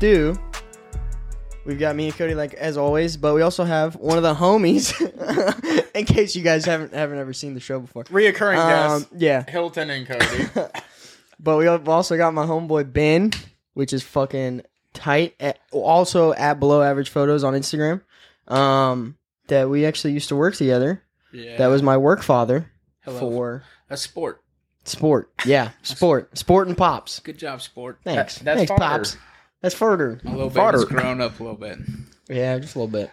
B. Today in the stew, we've got me and Kodie, like as always, but we also have one of the homies. in case you guys haven't haven't ever seen the show before, Reoccurring um, guests. yeah. Hilton and Kodie. But we have also got my homeboy Ben, which is fucking tight. At, also at Below Average Photos on Instagram. Um, that we actually used to work together. Yeah. That was my work father Hello. for a sport. sport. Yeah, sport, sport and pops. Good job, sport. Thanks, That- that's thanks, pops. That's further. A little bit. Fodder. It's grown up a little bit. Yeah, just a little bit.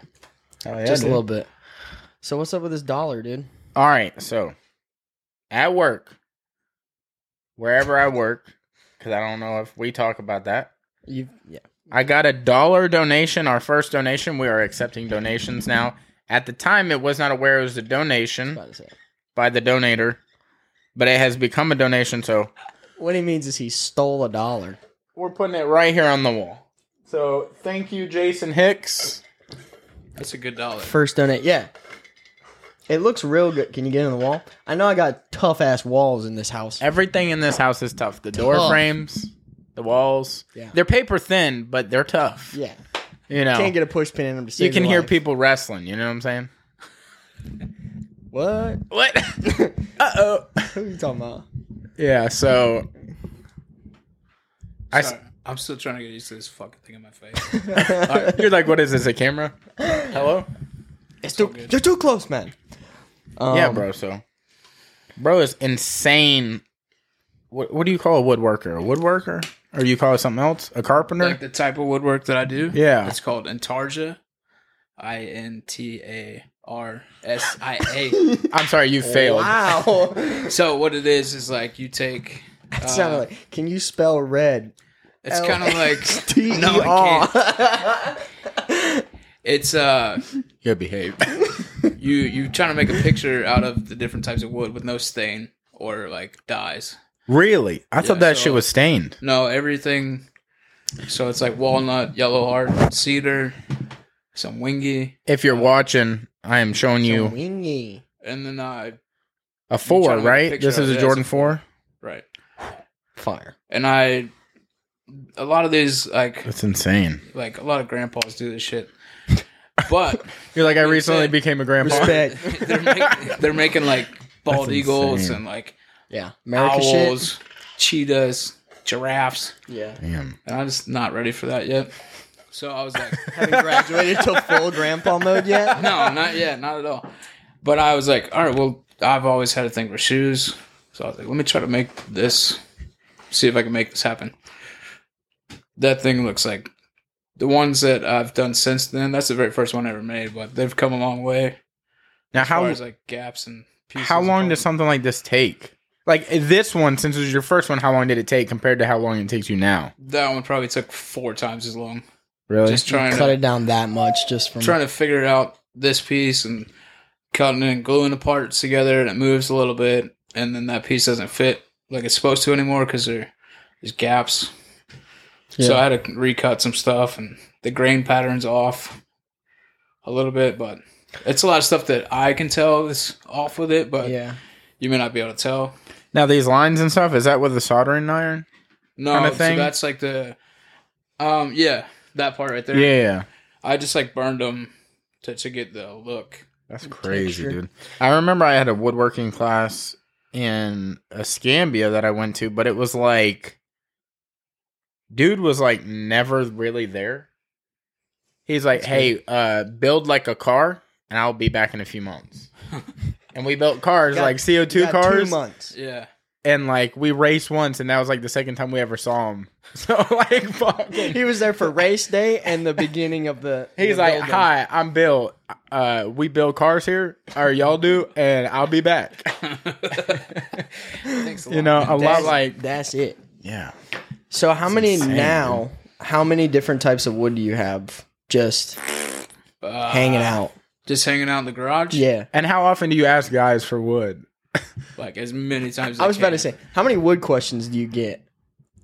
Oh, yeah, just a little bit. So what's up with this dollar, dude? All right, so at work, wherever I work, because I don't know if we talk about that. You yeah. I got a dollar donation, our first donation. We are accepting donations now. At the time, it was not aware it was a donation About by the donator, but it has become a donation. So What he means is he stole a dollar. We're putting it right here on the wall. So thank you, Jason Hicks. That's a good dollar. First donate, yeah. It looks real good. Can you get in the wall? I know I got tough ass walls in this house. Everything in this house is tough. The door Tough. frames, the walls. Yeah. They're paper thin, but they're tough. Yeah, You know, can't get a push pin in them to save you can your hear life. people wrestling. You know what I'm saying? What? What? uh oh. Who are you talking about? Yeah. So I. s- Sorry, I'm still trying to get used to this fucking thing in my face. You're like, what is this? A camera? Hello? It's too, you're too close, man. Um, yeah, bro. So, bro is insane. What What do you call a woodworker? A woodworker, or you call it something else? A carpenter? like the type of woodwork that I do. Yeah. It's called Intarsia. I N T A R S I A. I'm sorry, you failed. Wow. So what it is is like you take. Uh, sounded like. Can you spell red? It's kind of like T no, I R. can't. It's uh, You behave. you you trying to make a picture out of the different types of wood with no stain or like dyes. really? I thought Yeah, that so- shit was stained. No, everything. So it's like walnut, yellow heart, cedar, some wenge, If you're watching, I am showing you Wenge. and then uh, a four, trying to make a right? picture This of is it, a Jordan four. four. right. Fire. And I, a lot of these like That's insane. like a lot of grandpas do this shit, but You're like, I recently said- became a grandpa. Respect. they're making, they're making like bald That's eagles insane. and like Yeah. America shit. owls, cheetahs, giraffes, Yeah. Damn. and I'm just not ready for that yet. So I was like, Haven't graduated to full grandpa mode yet. no, not yet, not at all. But I was like, all right, well, I've always had a thing for shoes, so I was like, let me try to make this, see if I can make this happen. That thing looks like the ones that I've done since then. That's the very first one I ever made, but they've come a long way Now, as far how as like gaps and pieces. how long does something like this take? Like this one, since it was your first one, how long did it take compared to how long it takes you now? that one probably took four times as long. Really? Just trying to Cut to it down that much just from. trying to figure out this piece and cutting and gluing the parts together, and it moves a little bit, and then that piece doesn't fit like it's supposed to anymore because there there's gaps. So I had to recut some stuff, and the grain pattern's off a little bit, but it's a lot of stuff that I can tell is off with it, but yeah. you may not be able to tell. now these lines and stuff is that with the soldering iron? No, Kinda so that's like the, um, yeah, that part right there. Yeah, I just like burned them to to get the look. that's crazy, texture. dude. I remember I had a woodworking class in Escambia that I went to, but it was like, dude was like never really there. He's like, "Hey, uh, build like a car, and I'll be back in a few months." and we built cars Got- like CO two cars. Two months. Yeah. and like we raced once, and that was like the second time we ever saw him. So like, fucking, He was there for race day and the beginning of the. he's the like, building. "Hi, I'm Bill. Uh, we build cars here, or y'all do, and I'll be back." Thanks a lot. you know, a lot like that's it. yeah. So how many insane, now? How many different types of wood do you have just Uh, hanging out? Just hanging out in the garage? Yeah. And how often do you ask guys for wood? Like as many times as I was about to say, how many wood questions do you get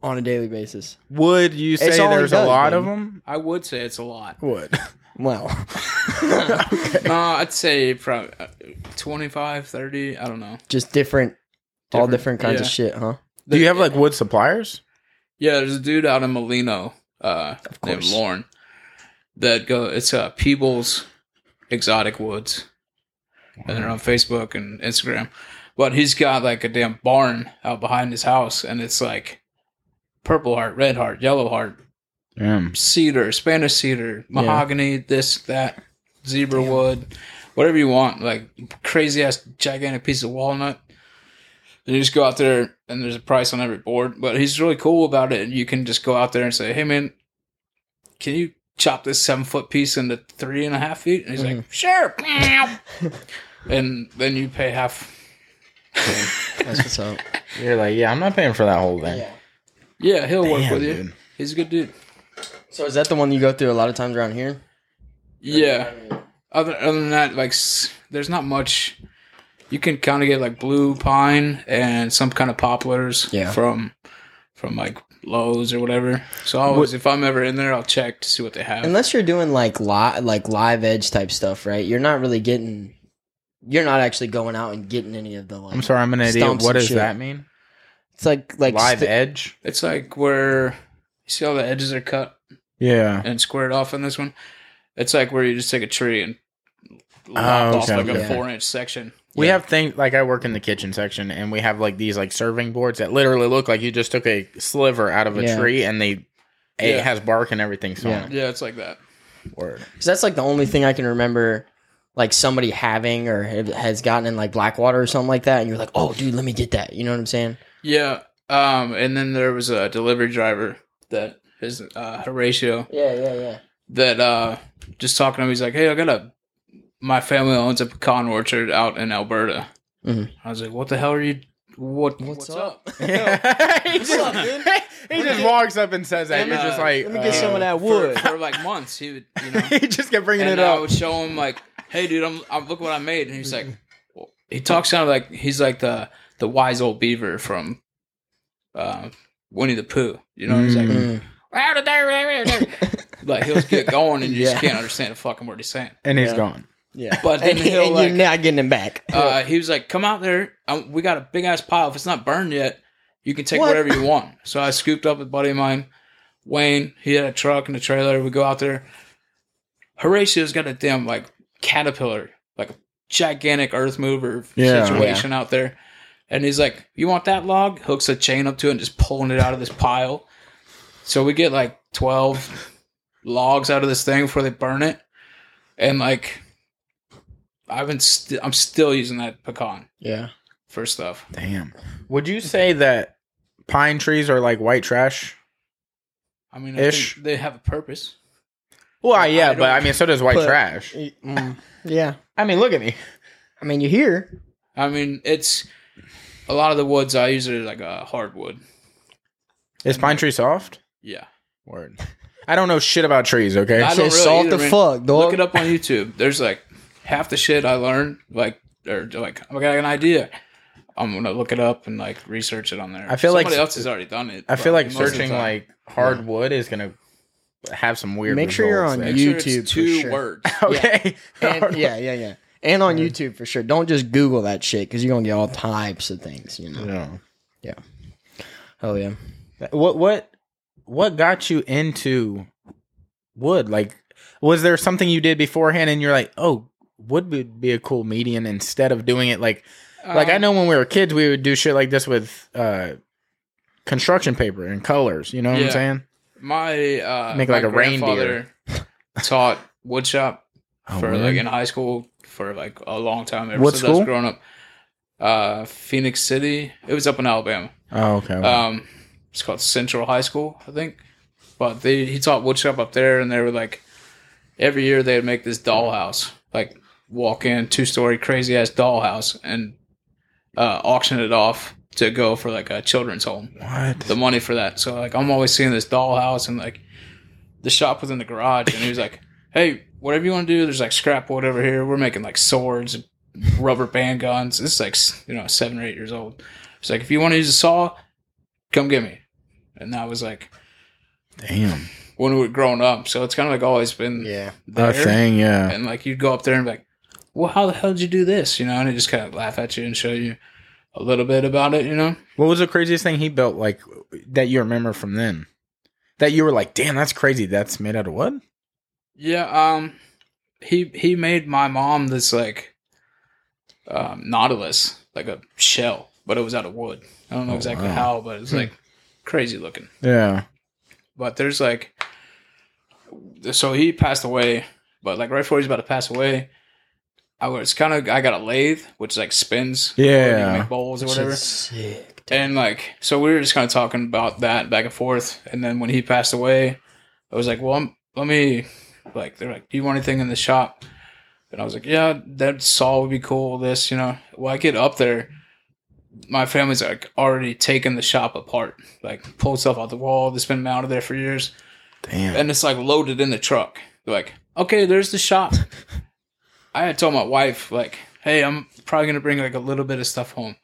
on a daily basis? Would you say all he there's a lot baby. of them? I would say it's a lot. Wood. Well, Uh, I'd say probably uh, 25, 30. I don't know. just different, all Different, different kinds of shit, huh? do you have like wood suppliers? Yeah, there's a dude out in Molino, uh, named. Lauren, that go. It's uh, Peebles Exotic Woods, and they're on Facebook and Instagram. But he's got like a damn barn out behind his house, and it's like purple heart, red heart, yellow heart, Damn. cedar, Spanish cedar, mahogany, this, that, zebra wood, whatever you want, like crazy ass gigantic piece of walnut. And you just go out there and there's a price on every board. But he's really cool about it. And you can just go out there and say, Hey man, can you chop this seven foot piece into three and a half feet? And he's like, mm-hmm. Sure. and then you pay half. That's what's up. You're like, yeah, I'm not paying for that whole thing. Yeah. Yeah, he'll work Damn, with you. dude. He's a good dude. So is that the one you go through a lot of times around here? Yeah. Other other than that, like there's not much. You can kind of get like blue pine and some kind of poplars Yeah. from from like Lowe's or whatever. So always, if I'm ever in there, I'll check to see what they have. Unless you're doing like li- like live edge type stuff, right? You're not really getting. You're not actually going out and getting any of the like. I'm sorry, I'm an idiot. What does shit. that mean? It's like like Live st- edge? it's like where you see all the edges are cut Yeah. and squared off in this one. It's like where you just take a tree and oh, lop off okay, like a okay. four inch section. We Yeah. have things like I work in the kitchen section, and we have like these like serving boards that literally look like you just took a sliver out of a Yeah. tree, and they it Yeah. has bark and everything. So Yeah. Yeah, it's like that. word. 'cause that's like the only thing I can remember. Like somebody having or have- has gotten in like Blackwater or something like that, and you're like, "Oh, dude, let me get that." You know what I'm saying? Yeah. Um, and then there was a delivery driver that is uh, Horatio. Yeah, yeah, yeah. that uh just talking to him he's like hey i got a my family owns a pecan orchard out in alberta Mhm. i was like what the hell are you what What's what's, up? up, he What's just, up, dude? he just walks up and says that. And, You're just uh, like, let me get uh, some of that wood. for like months he would you know he just kept bringing and it i up. would show him like hey dude i'm, I'm look what i made and he's like well, he talks kind of like he's like the the wise old beaver from uh winnie the pooh you know he's like Mm. like he'll get going and you Yeah. just can't understand a fucking word he's saying and he's Yeah. gone. Yeah, But then and, he'll, and like- you're not getting him back. uh, he was like, "Come out there. Um, we got a big ass pile. If it's not burned yet, you can take What? whatever you want." So I scooped up a buddy of mine, Wayne. He had a truck and a trailer. We go out there. Horatio's got a damn like caterpillar, like a gigantic earth mover Yeah. situation out there. And he's like, "You want that log?" Hooks a chain up to it and just pulling it out of this pile. So we get like twelve logs out of this thing before they burn it, and like. I've been st- I'm still using that pecan yeah, for stuff. Damn. Would you say that pine trees are like white trash? I mean, I Ish. think they have a purpose. Well, I yeah, don't- but I mean, so does white But- trash. Mm, yeah. I mean, look at me. I mean, you're here. I mean, it's a lot of the woods I use are like a hardwood. Is pine tree soft? Yeah, Word. I don't know shit about trees. Okay. I don't really salt either, the man. fuck, dog. look it up on YouTube. There's like half the shit I learned, like or like I got an idea. I'm gonna look it up and like research it on there. I feel like- somebody else has already done it. I feel like but most of the searching like hardwood is gonna have some weird. Make sure you're on there. Make sure it's YouTube for two sure. words. Okay. And, yeah, yeah, yeah. And on YouTube for sure. Don't just Google that shit because you're gonna get all types of things. You know. Yeah. Oh yeah. What what what got you into wood? Like, was there something you did beforehand, and you're like, oh, wood would be a cool median instead of doing it like like I Um, know when we were kids, we would do shit like this with uh construction paper and colors. You know what I'm saying? my uh, Make my like a reindeer. taught woodshop Oh, for word? like in high school for like a long time. Ever What since I was school? growing up. Uh, Phenix City. It was up in Alabama. Oh, okay. Um, it's called Central High School, I think. But they he taught woodshop up there, and they were like every year they'd make this dollhouse, like walk in two story crazy ass dollhouse, and uh, auction it off to go for like a children's home what? the money for that. So like I'm always seeing this dollhouse and like the shop was in the garage and he was like, Hey, whatever you want to do, there's like scrap wood over here. We're making like swords and rubber band guns. This is like you know, seven or eight years old. It's like if you want to use a saw, come get me. And that was like Damn. when we were growing up. So it's kind of like always been Yeah. there. A thing, yeah. And like you'd go up there and be like, Well, how the hell did you do this? You know, and he just kind of laugh at you and show you. a little bit about it, you know. What was the craziest thing he built, like that you remember from then? That you were like, damn, that's crazy. That's made out of wood. Yeah, um, he he made my mom this like um, Nautilus, like a shell, but it was out of wood. I don't know Oh, exactly wow. how, but it's like crazy looking. Yeah. But there's like, so he passed away, but like right before he's about to pass away, I was kind of I got a lathe which like spins, Yeah. make bowls or whatever. is sick. And like, so we were just kind of talking about that back and forth. And then when he passed away, I was like, well, I'm, let me, like, they're like, do you want anything in the shop? And I was like, yeah, that saw would be cool. This, you know, well, I get up there, my family's like already taken the shop apart, like pulled stuff out the wall that's been mounted there for years. Damn. And it's like loaded in the truck. They're like, okay, there's the shop. I had told my wife, like, hey, I'm probably going to bring like a little bit of stuff home.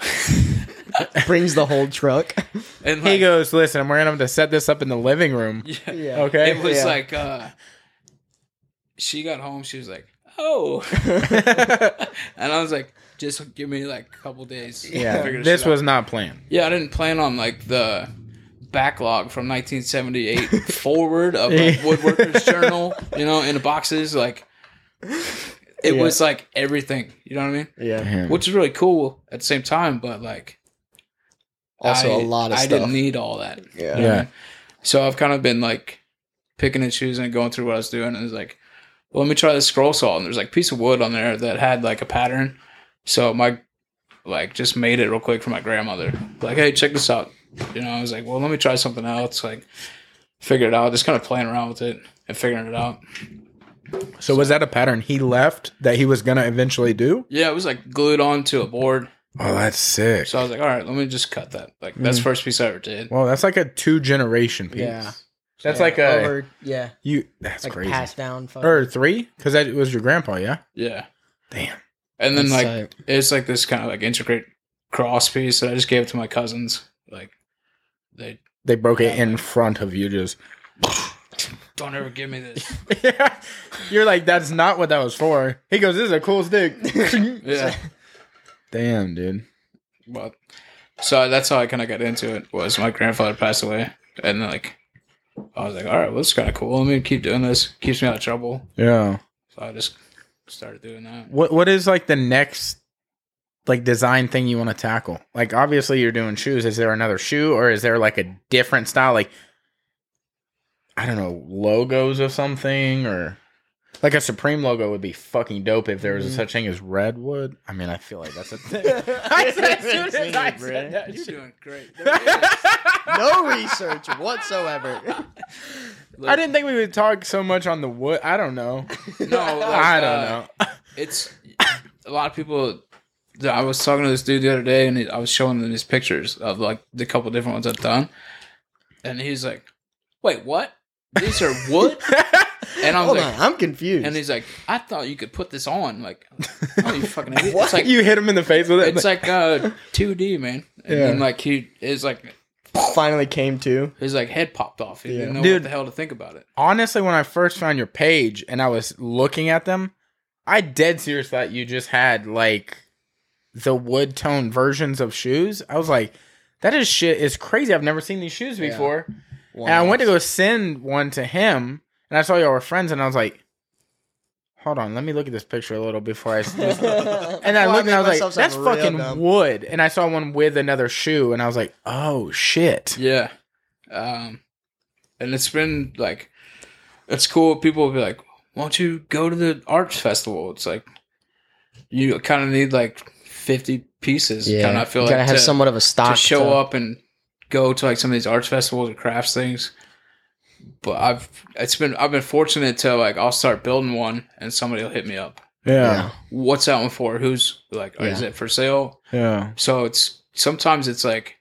Brings the whole truck. And he goes, listen, we're gonna have to set this up in the living room. yeah. yeah. Okay. it was Yeah. like uh she got home she was like oh and i was like just give me like a couple days yeah. This shit out. was not planned. yeah i didn't plan on like the backlog from 1978 forward of a Yeah. woodworkers journal you know in the boxes like it Yeah. was like everything you know what i mean Yeah. Damn. which is really cool at the same time but like Also, I- a lot of i stuff. didn't need all that yeah. you know what I Yeah. mean? So I've kind of been like picking and choosing and going through what I was doing. And it's like, well, let me try this scroll saw. And there's like a piece of wood on there that had like a pattern. So my like just made it real quick for my grandmother. Like, hey, check this out. You know, I was like, well, let me try something else. Like, figure it out. Just kind of playing around with it and figuring it out. So was that a pattern he left that he was gonna eventually do? Yeah, it was like glued onto a board. Oh, that's sick. So I was like, all right, let me just cut that. Like, that's mm-hmm. the first piece I ever did. well, that's like a two generation piece. Yeah. That's Yeah, like a over, yeah, you. That's like crazy. passed down. fuck. Or three? Because that was your grandpa. Yeah. Yeah. Damn. And then That's like tight. it's like this kind of like intricate cross piece that I just gave to my cousins. Like they They broke it in front of you. Just. don't ever give me this. yeah. You're like, that's not what that was for. He goes, this is a cool stick. Yeah. Damn, dude. but so that's how I kind of got into it. Was my grandfather passed away, and like I was like, all right, well, this is kind of cool. Let me keep doing this. Keeps me out of trouble. Yeah. So I just started doing that. What What is like the next like design thing you want to tackle? Like, obviously, you're doing shoes. Is there another shoe, or is there like a different style? Like, I don't know, logos of something, or like a Supreme logo would be fucking dope if there was Mhm. such thing as redwood. I mean, I feel like that's a thing. I said, as soon as I said that, You're doing great. no research whatsoever. I didn't think we would talk so much on the wood. I don't know. No, like, I don't uh, know. it's a lot of people. I was talking to this dude the other day, and I was showing him these pictures of like the couple different ones I've done, and he's like, "Wait, what? These are wood?" And I was Hold like, on, I'm confused. and he's like, "I thought you could put this on." Like, oh, you fucking idiot! What? It's like you hit him in the face with it. it's like uh 2D, man. And Yeah. then like he is like finally came to. his like head popped off. He didn't Yeah. know Dude. what the hell to think about it. honestly, when I first found your page and I was looking at them, I dead serious thought you just had like the wood tone versions of shoes. I was like, that is shit is crazy. I've never seen these shoes Yeah. Before. And I went to go send one to him, and I saw y'all were friends, and I was like, hold on, let me look at this picture a little before I. and I looked and I was like, that's fucking wood. And I saw one with another shoe, and I was like, oh shit. Yeah. Um, and it's been like, it's cool. People will be like, why don't you go to the arts festival? It's like, you kind of need like 50 pieces. Yeah, Kind of, I feel you like gotta have to, somewhat of a stock to show to- up and go to like some of these arts festivals or crafts things. But I've, it's been, I've been fortunate to like, I'll start building one and somebody will hit me up. Yeah. What's that one for? Who's like, is it for sale? Yeah. So it's sometimes it's like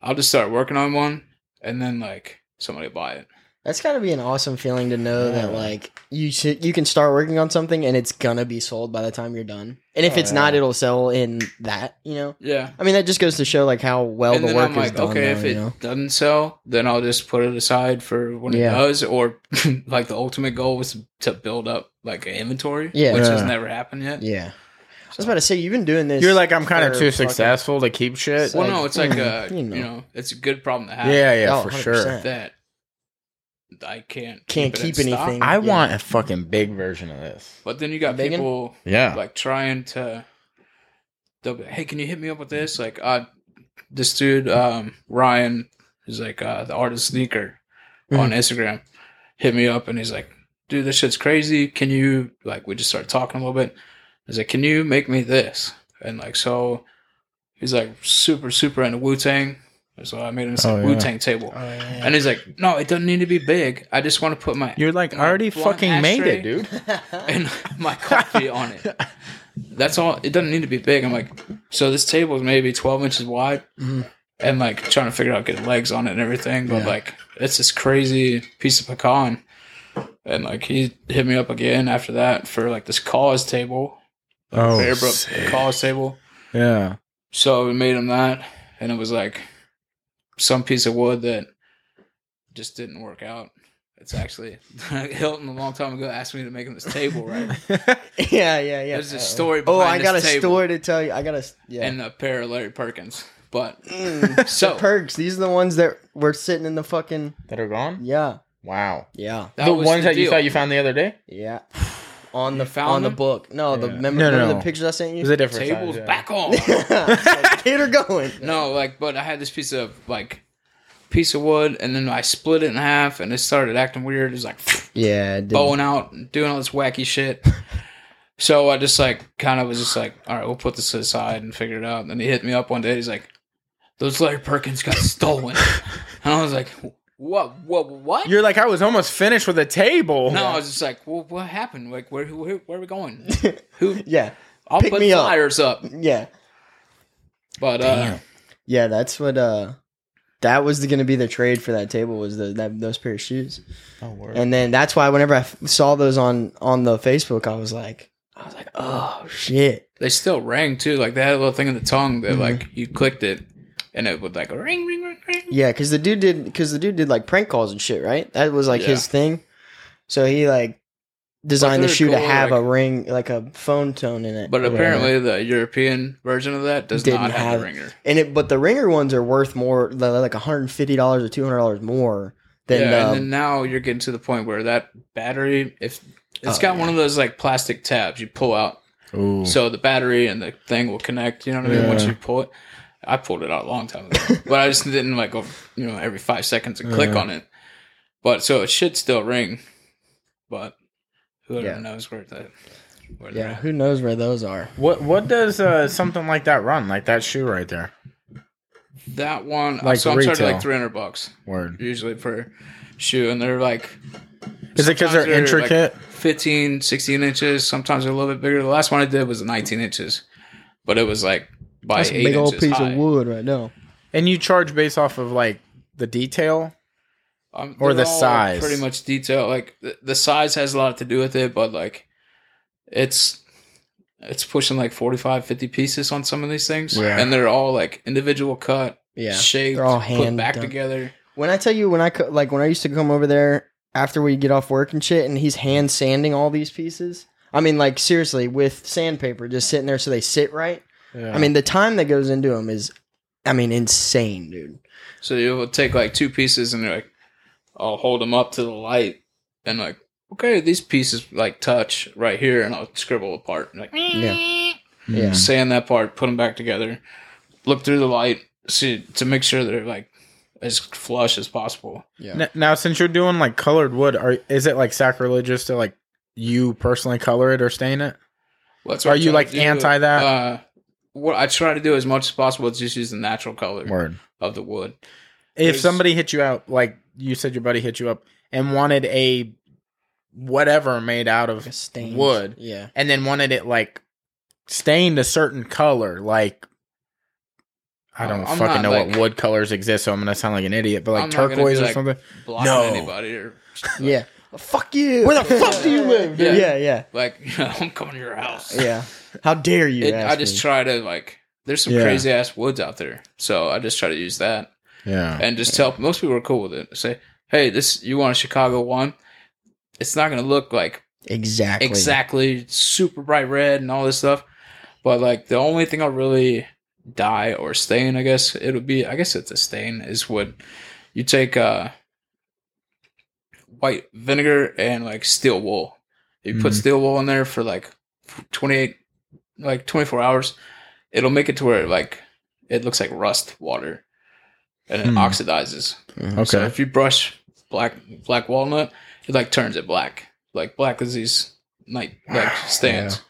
I'll just start working on one and then like somebody will buy it. That's gotta be an awesome feeling to know that like you should, you can start working on something and it's gonna be sold by the time you're done. And if Oh, it's not, it'll sell in that. You know. Yeah. I mean, that just goes to show like how well and the work I'm is like, done. okay, if it know? doesn't sell, then I'll just put it aside for when Yeah. it does. Or like the ultimate goal was to build up like an inventory, Yeah. which has never happened yet. Yeah. I was about to say you've been doing this. You're like I'm kind of too successful to keep shit. Well, like, no, it's like mm, uh, you you know. know. it's a good problem to have. yeah, yeah, Oh, for 100%. sure. that I can't Can't it in keep stock. anything. I Yeah. want a fucking big version of this. But then you got Biggin? people Yeah. like trying to. They'll be, hey, can you hit me up with this? Like, uh, this dude, um, Ryan, is like uh, the artist sneaker on Instagram, hit me up and he's like, dude, this shit's crazy. Can you like? We just started talking a little bit. He's like, can you make me this? And like, so he's like super super into Wu Tang. So I made him this Oh, like, yeah. Wu Tang table. Oh, yeah. And he's like, no, it doesn't need to be big. I just want to put my You're like I already fucking made it, dude. and my coffee on it. That's all. It doesn't need to be big. I'm like, so this table is maybe 12 inches wide, Mhm. and like trying to figure out getting legs on it and everything. But Yeah. like, it's this crazy piece of pecan, and like he hit me up again after that for like this cause table, Oh, Bearbrick sick. cause table. yeah. So we made him that, and it was like some piece of wood that just didn't work out. It's actually Hilton a long time ago asked me to make him this table, right? yeah, yeah, yeah. There's a Uh-oh. story Oh, I got a table. story to tell you. I got a yeah. and a pair of Larry Perkins. But Mm, so perks. These are the ones that were sitting in the fucking that are gone. yeah, Wow. yeah, that the was ones that you thought you found the other day. yeah. On the found on the them? book. No, the Yeah. remember, No, no, remember no. the pictures I sent It you. was a different tables size, yeah. back on. Get her going. no, like, but I had this piece of like piece of wood, and then I split it in half, and it started acting weird. It was like Yeah, it did. bowing out, and doing all this wacky shit. So I just like kind of was just like, all right, we'll put this aside and figure it out. And then he hit me up one day. He's like, "Those Larry Perkins got stolen," and I was like, "What? What? What?" You're like I was almost finished with a table. no, I was just like, "Well, what happened? Like, where, where, where are we going? Who? yeah, I'll Pick put me up. flyers up." yeah, But uh, Damn. yeah. That's what. uh That was going to be the trade for that table. Was the that those pair of shoes. Oh, word. And then that's why whenever I f- saw those on on the Facebook, I was like, I was like, oh shit. they still rang too. Like they had a little thing in the tongue that Mhm. like you clicked it, and it would like ring, ring, ring, ring. Yeah, because the dude did because the dude did like prank calls and shit, right? That was like Yeah. his thing. So he like designed the they're shoe to have like- a ring, like a phone tone in it. But or whatever. apparently, the European version of that does Didn't not have, have- the ringer. and it but the ringer ones are worth more, like one hundred fifty dollars or two hundred dollars more than yeah, the. and uh, then now you're getting to the point where that battery, if it's Oh, got yeah. one of those like plastic tabs you pull out, Ooh. so the battery and the thing will connect. You know what I mean? Once you pull it, I pulled it out a long time ago, but I just didn't like go, you know, every five seconds and click on it. But so it should still ring, but whoever Yeah. knows where that. Where they're yeah, at. who knows where those are? What what does uh, something like that run? Like that shoe right there. That one, Like so I'm charging retail. like 300 bucks Word. usually per shoe, and they're like Is it because they're sometimes like, intricate? 15, 16 inches. Sometimes they're a little bit bigger. The last one I did was 19 inches, but it was like by That's a big old piece high. of wood right now. and you charge based off of like the detail. Um, Or the all size. pretty much detail. Like the, the size has a lot to do with it, but like it's it's pushing like 45, 50 pieces on some of these things, Yeah. and they're all like individual cut, Yeah, shaped, they're all put hand back done. together. When I tell you when I co- like when I used to come over there after we get off work and shit, and he's hand sanding all these pieces. I mean, like seriously, with sandpaper, just sitting there so they sit right. Yeah. I mean, the time that goes into them is, I mean, insane, dude. So you'll take like two pieces and you're like I'll hold them up to the light and like okay, these pieces like touch right here, and I'll scribble apart. part like Yeah. Yeah. sand that part, put them back together, look through the light, see to make sure they're like as flush as possible. Yeah. N- now, since you're doing like colored wood, are is it like sacrilegious to like you personally color it or stain it? Well, that's Are you, like, to do. anti that? Uh, what I try to do as much as possible is just use the natural color Word. of the wood. If There's- somebody hit you out, like you said, your buddy hit you up and wanted a whatever made out of Like stained wood, Yeah. and then wanted it like stained a certain color, like I don't I'm fucking not, know like- what wood colors exist, so I'm gonna sound like an idiot, but like I'm not gonna turquoise be, or like, something. Blocking No. anybody or Yeah. Fuck you. Where the fuck do you live, Yeah. dude? Yeah. Yeah. like I'm coming to your house. Yeah. How dare you? It, ask I just me. try to like. There's some Yeah. crazy ass woods out there, so I just try to use that Yeah, and just tell. Most people are cool with it. Say, hey, this you want a Chicago one? It's not gonna look like exactly. exactly super bright red and all this stuff, But like the only thing I'll really dye or stain, I guess it would be. I guess it's a stain. Is what you take uh white vinegar and like steel wool. You put Mhm. steel wool in there for like twenty eight, like twenty four hours. It'll make it to where like it looks like rust water, and it Hmm. oxidizes. Mhm. Okay. So if you brush black black walnut, it like turns it black, like black as these like like stands.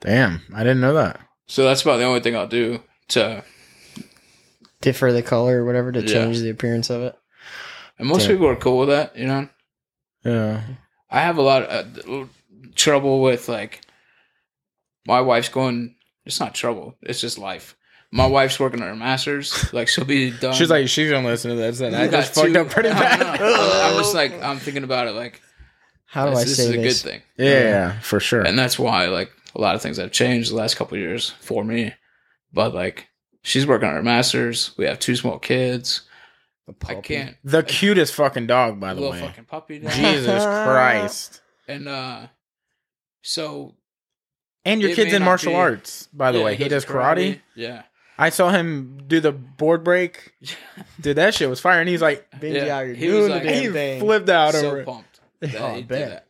Damn, I didn't know that. So that's about the only thing I'll do to. Differ the color or whatever to Yeah. change the appearance of it. And most Damn. people are cool with that, you know. Yeah. I have a lot of uh, trouble with like my wife's going. It's not trouble. It's just life. My wife's working on her masters. Like she'll be done. She's like, she's gonna listen to this, and I You got just fucked up pretty bad. I'm just like I'm thinking about it. Like How do this, I this say is a this? good thing. yeah, for sure. and that's why like a lot of things have changed the last couple of years for me but like she's working on her masters we have two small kids i can't the cutest fucking dog, by the little way. fucking puppy dog. Jesus Christ. and uh so And your kid's in martial be- arts, by the yeah, way. He does karate. yeah I saw him do the board break. Dude, that shit was fire. And he's like, Benji Yeah, out here he was doing like- the damn he thing. flipped out over so it. pumped that Oh, I he did bet. that.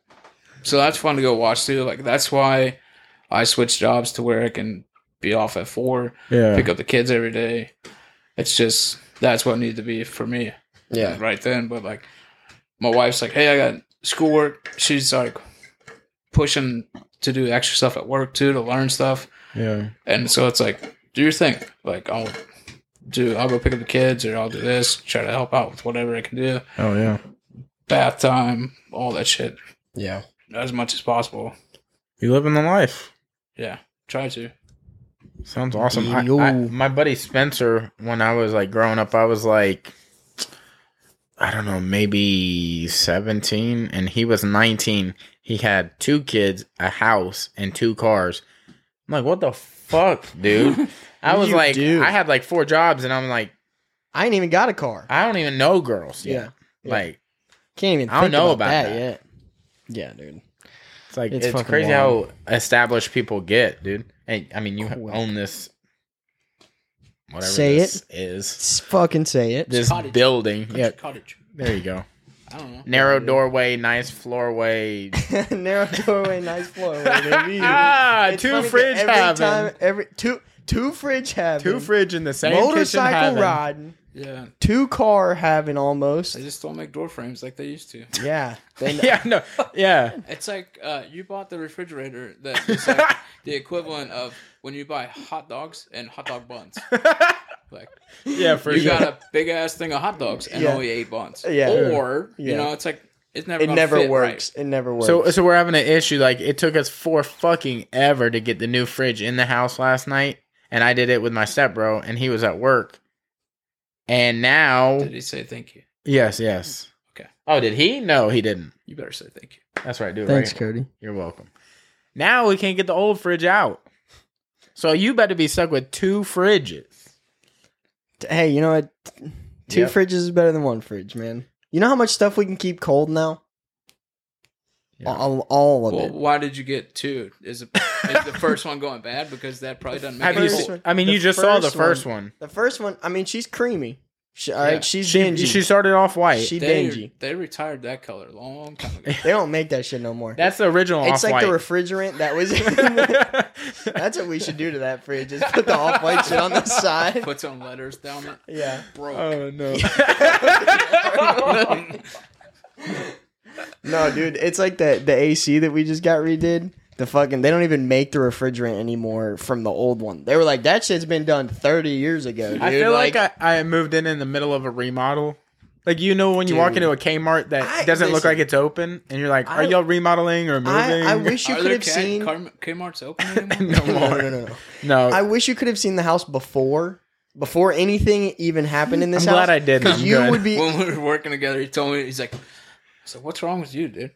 so that's fun to go watch too like that's why i switched jobs to where i can be off at four Yeah. pick up the kids every day it's just that's what needed to be for me Yeah. right then. But like, my wife's like, "Hey, I got schoolwork." She's like pushing to do extra stuff at work too to learn stuff, Yeah. and so it's like, do your thing. Like, I'll do, I'll go pick up the kids, or I'll do this, try to help out with whatever I can do. Oh, yeah. Bath time, all that shit, Yeah. as much as possible. You living the life. Yeah, try to. Sounds awesome. I, I- my buddy Spencer, when I was like growing up, I was like, I don't know, maybe 17, and he was 19. He had two kids, a house, and two cars. I'm like, what the fuck, dude? I was like, do? I had like four jobs, and I'm like, I ain't even got a car. I don't even know girls. Yeah. Yet. Yeah. Like, Can't even I don't think know about, about that, that. yet. Yeah, dude. it's like It's it's, crazy wild. how established people get, dude. And I mean, you Quick. own this. Whatever Say this is. S- fucking say it. this Cottage. building. Country Yeah, cottage. there you go. I don't know. Narrow doorway, nice floorway. Narrow doorway, nice floor. baby. ah, It's two funny fridge every having, time, every two two fridge having, two fridge in the same kitchen motorcycle having. riding, Yeah, two car having almost. they just don't make door frames like they used to. Yeah, Then- yeah, no, yeah. It's like uh, you bought the refrigerator that is like the equivalent of when you buy hot dogs and hot dog buns. Like yeah, for you sure. got a big ass thing of hot dogs and Yeah. only eight buns. Yeah. Or Yeah. you know, it's like it's never. it never fit right. works. It never works. So, so we're having an issue. Like, it took us for fucking ever to get the new fridge in the house last night, and I did it with my stepbro, and he was at work. And now, Did he say thank you? yes, yes. Okay. Oh, did he? No, he didn't. You better say thank you. That's right. Do it thanks, right. Kodie. You're welcome. Now we can't get the old fridge out, so you better be stuck with two fridges. Hey, you know what? Two Yep. fridges is better than one fridge, man. You know how much stuff we can keep cold now? Yeah. All, all of Well, it. why did you get two? Is, it, is the first one going bad because that probably doesn't make Have you? sense. one- I mean, the you just saw the first first one. The first one, I mean, she's creamy. She, all right, Yeah. she's She, dingy. she started off white. she dingy. they retired that color a long time ago. They don't make that shit no more. That's the original it's like off-white. the refrigerant that was. in the- That's what we should do to that fridge. Is put the off white shit on the side. Put some letters down it. Yeah. Broke. oh no! No, dude, it's like the the AC that we just got redid. The fucking they don't even make the refrigerant anymore from the old one. They were like that shit's been done thirty years ago. Dude. I feel like, I, I moved in in the middle of a remodel. Like you know when you walk into a Kmart that I- doesn't look like it's open, and you're like, "Are I- y'all remodeling or moving?" I, I wish you Are could there have K- seen. Car- Kmart's open anymore? no no, no, no, no. No, I wish you could have seen the house before, before anything even happened in this I'm house. glad I didn't. Because you good. would be. when we were working together, he told me he's like, "So what's wrong with you, dude?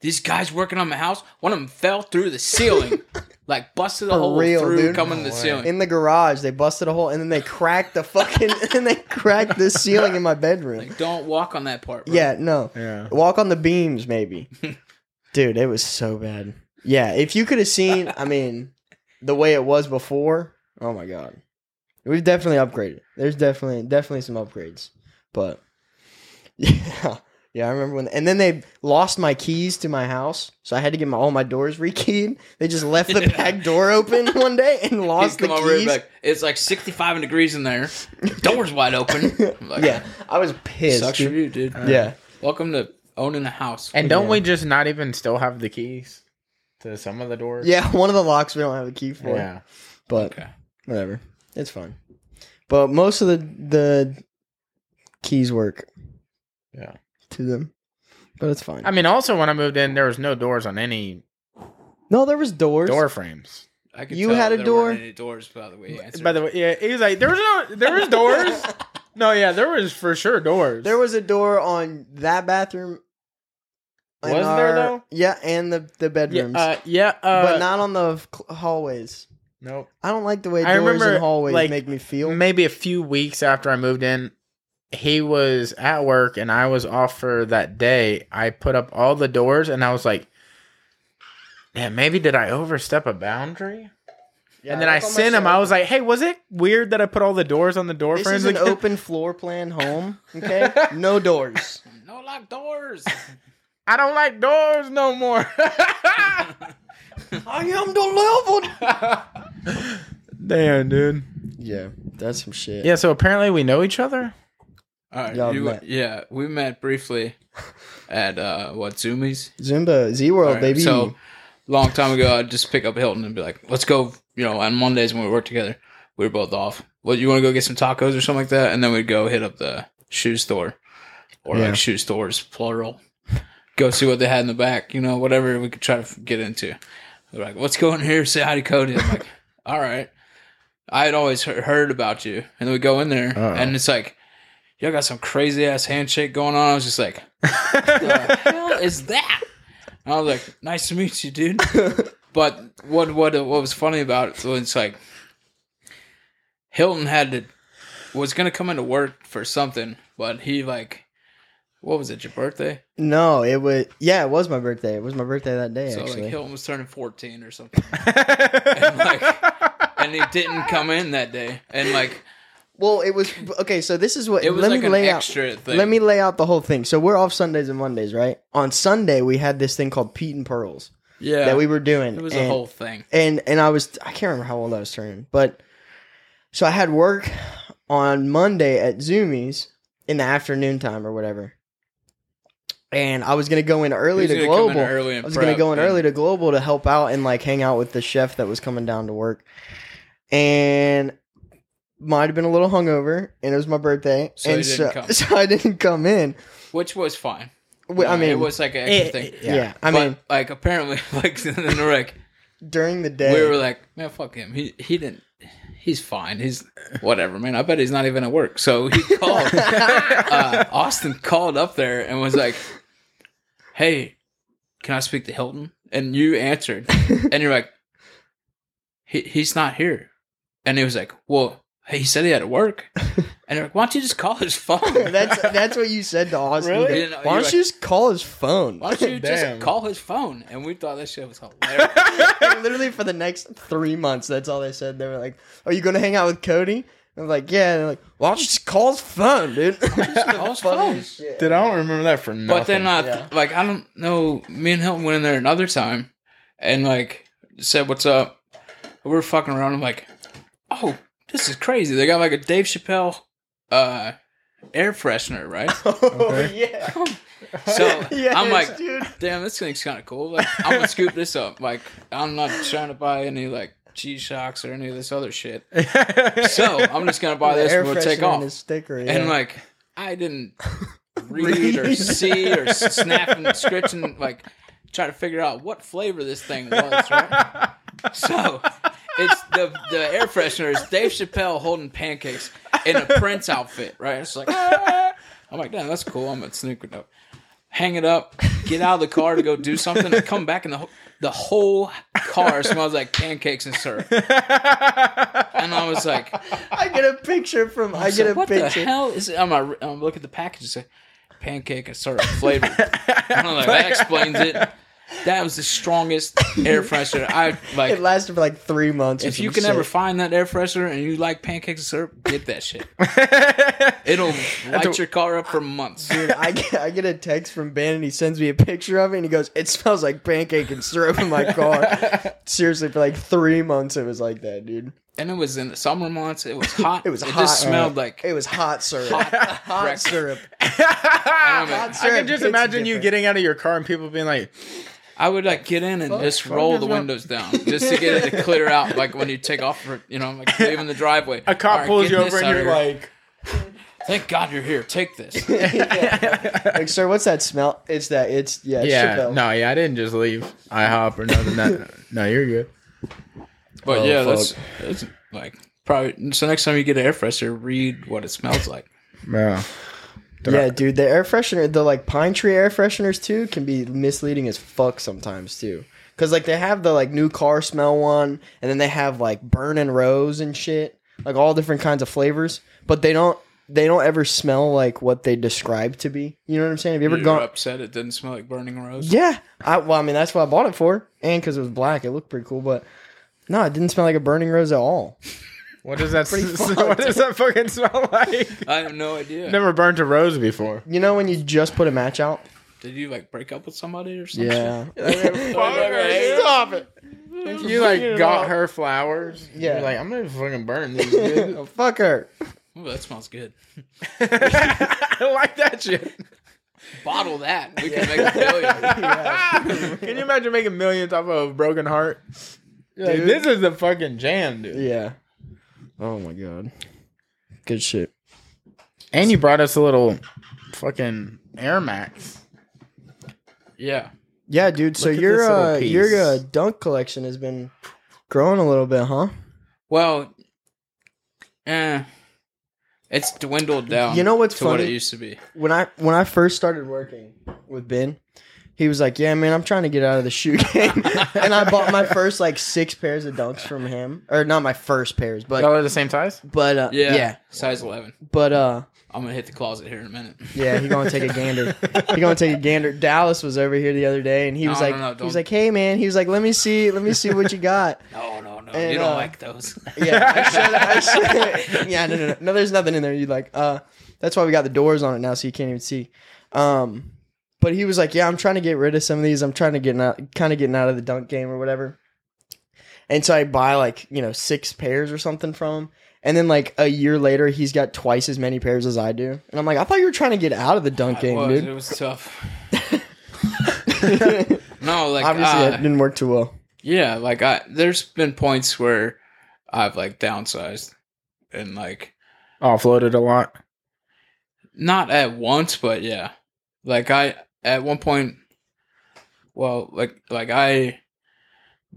These guys working on my house. One of them fell through the ceiling, like busted a For hole real, through dude. coming to No the ceiling. in the garage, they busted a hole and then they cracked the fucking and they cracked the ceiling in my bedroom. Like, don't walk on that part. Bro. yeah, no. yeah. Walk on the beams, maybe. Dude, it was so bad. Yeah, if you could have seen, I mean, the way it was before, oh my god, we've definitely upgraded. There's definitely definitely some upgrades, but yeah, yeah, I remember when. And then they lost my keys to my house, so I had to get my, all my doors rekeyed. They just left the Yeah. back door open one day and lost the come over keys. be like, it's like 65 degrees in there. Door's wide open. Like, yeah, I was pissed. Sucks for dude. you, dude. Yeah, Welcome to owning a house. And don't Yeah. we just not even still have the keys to some of the doors? yeah. One of the locks we don't have a key for, Yeah. but okay. whatever, it's fine. But most of the the keys work Yeah. To them, but it's fine. I mean, also when I moved in, there was no doors on any no, there was doors. door frames. I could You tell had a there door? weren't Any doors, by the way. you answered. By the way, yeah, he was like, there was no, there was doors. no, yeah, there was for sure doors. There was a door on that bathroom. in Was there, though? Yeah, and the the yeah, bedrooms, uh, yeah, uh, but not on the cl- hallways. Nope. I don't like the way I doors remember, and hallways like, make me feel. Maybe a few weeks after I moved in, he was at work and I was off for that day. I put up all the doors and I was like, "Man, maybe did I overstep a boundary?" Yeah, and then I look sent him. I was like, "Hey, was it weird that I put all the doors on the door "This frames?" is an again?" open floor plan home. Okay, no doors. no locked doors. I don't like doors no more. I am delivered. Damn, dude. Yeah, that's some shit. Yeah, so apparently we know each other. All right. Y'all you- met. yeah, we met briefly at uh, what Zoomies. Zumba Z World, right, baby. So long time ago, I'd just pick up Hilton and be like, "Let's go." You know, on Mondays when we work together, we were both off. Well, you want to go get some tacos or something like that, and then we'd go hit up the shoe store or Yeah. like shoe stores plural. Go see what they had in the back. You know, whatever we could try to get into. They're like, "What's going here, say hi to Kodie." I'm like, "All right." I had always heard about you, and then we go in there, Uh-oh. and it's like, y'all got some crazy ass handshake going on. I was just like, what the hell is that? And I was like, nice to meet you, dude. But what what what was funny about it was like Hilton had to was gonna come into work for something, but he like what was it, your birthday? no, it was yeah, it was my birthday. It was my birthday that day So actually. like Hilton was turning fourteen or something. and like and he didn't come in that day. And like well, it was okay. So this is what it was let like me an lay out. thing. Let me lay out the whole thing. So we're off Sundays and Mondays, right? On Sunday we had this thing called Pete and Pearls Yeah. that we were doing. it was and, a whole thing. and and I was I can't remember how old I was turning, but so I had work on Monday at Zoomies in the afternoon time or whatever. And I was gonna go in early He to gonna come in global. early I was gonna prep go in and- early to global to help out and like hang out with the chef that was coming down to work. And might have been a little hungover, and it was my birthday, So you and didn't so, come. so I didn't come in. Which was fine. Well, I mean, it was like an extra it- thing. yeah. I but, mean, like apparently, like and then they're during the day, we were like, man, fuck him. He he didn't. He's fine. He's whatever, man. I bet he's not even at work. So he called. uh, Austin called up there and was like, "Hey, can I speak to Hilton?" And you answered, and you're like, he, "He's not here." And he was like, "Well, he said he had to work." And you're like, "Why don't you just call his phone?" that's that's what you said to Austin. Really? Why You know, don't you're you just call his phone? Why don't you Damn. just call his phone? And we thought that shit was hilarious. Literally for the next three months, that's all they said. They were like, "Are you gonna hang out with Kodie?" I'm like, "Yeah." And they're like, "Why don't you just call his phone, dude?" call his phone. Shit. Dude, I don't remember that for nothing. But then, uh, Yeah. like, I don't know. Me and Hilton went in there another time and, like, said, What's up? We were fucking around. I'm like, Oh, this is crazy. They got, like, a Dave Chappelle uh, air freshener, right? Oh yeah. So Yes, I'm like, dude. Damn, this thing's kind of cool. Like, I'm going to scoop this up. Like, I'm not trying to buy any, like, cheese shocks or any of this other shit. So I'm just going to buy The this air and we'll take freshener and off. his sticker. Yeah. And like, I didn't read or see or snap and scritch and like try to figure out what flavor this thing was, right? So it's the the air freshener is Dave Chappelle holding pancakes in a Prince outfit, right? It's like "Ah." I'm like, damn, that's cool. I'm gonna sneak it up. Hang it up, get out of the car to go do something, and come back and the whole, the whole car smells like pancakes and syrup. And I was like, I get a picture from. I so get a what picture. the hell is it? I'm, a, I'm look at the package and say pancake and syrup flavor. I'm like, that explains it. That was the strongest air freshener. I It like. It lasted for like three months. If you some can ever find that air freshener and you like pancakes and syrup, get that shit. It'll light a- your car up for months. Dude, I get, I get a text from Ben and he sends me a picture of it and he goes, "It smells like pancake and syrup in my car." Seriously, for like three months it was like that, dude. And it was in the summer months. It was hot. It was it hot. just smelled like It was hot syrup. Hot, breakfast. syrup. I syrup can just hits imagine you getting out of your car and people being like, I would like get in and just roll the wrong? windows down just to get it to clear out. Like when you take off, for, you know, like leaving the driveway. a cop All right, pulls you over and you're here. like, "Thank God you're here. Take this." Like, sir, what's that smell? It's that. It's yeah. It's yeah, Chappelle. no, yeah, I didn't just leave IHOP or nothing. No, no, you're good. But Oh, yeah, fuck. that's, that's like probably. So next time you get an air freshener, read what it smells like. Yeah. Yeah, dude, the air freshener, the like pine tree air fresheners too, can be misleading as fuck sometimes too. Cause like they have the like new car smell one, and then they have like burning rose and shit, like all different kinds of flavors. But they don't, they don't ever smell like what they describe to be. You know what I'm saying? Have you ever You're gone? upset it didn't smell like burning rose. Yeah, I well, I mean that's what I bought it for, and because it was black, it looked pretty cool. But no, it didn't smell like a burning rose at all. What does that? Pretty s- fucked. what does that fucking smell like? I have no idea. Never burnt a rose before. You know when you just put a match out? Did you like break up with somebody or something? Yeah. Stop it. You like got her flowers. Yeah. You're like I'm gonna fucking burn these. dude." Oh, fuck her. Ooh, that smells good. I like that shit. Bottle that. We can make a billion. Can you imagine making millions off of a broken heart? You're like, Dude. this is the fucking jam, dude. Yeah. Oh my god. Good shit. And you brought us a little fucking Air Max. Yeah. Yeah, dude. So Look at your this little uh, piece. your uh, dunk collection has been growing a little bit, huh? Well, eh, it's dwindled down. You know what's to what funny? it used to be. When I when I first started working with Ben, he was like, "Yeah, man, I'm trying to get out of the shoe game," and I bought my first like six pairs of dunks from him, or not my first pairs, but Y'all are the same size? but uh, Yeah. yeah, Size eleven. but uh, I'm gonna hit the closet here in a minute. Yeah, he gonna take a gander. he gonna take a gander. Dallas was over here the other day, and he was No, like, no, no, he was don't. like, hey man, he was like, let me see, let me see what you got. No, no, no. And, you don't uh, like those. Yeah, I showed, I showed, yeah, no, no, no, no. There's nothing in there. You like, uh, that's why we got the doors on it now, so you can't even see. Um, but he was like, yeah, I'm trying to get rid of some of these. I'm trying to get out, kind of getting out of the dunk game or whatever. And so I buy like you know six pairs or something from him. And then like a year later, he's got twice as many pairs as I do. And I'm like, I thought you were trying to get out of the dunk game, was, dude. it was tough. no, like Obviously, uh, it didn't work too well. yeah, like I. There's been points where I've like downsized and like Offloaded a lot. not at once, but yeah. Like I at one point well, like like I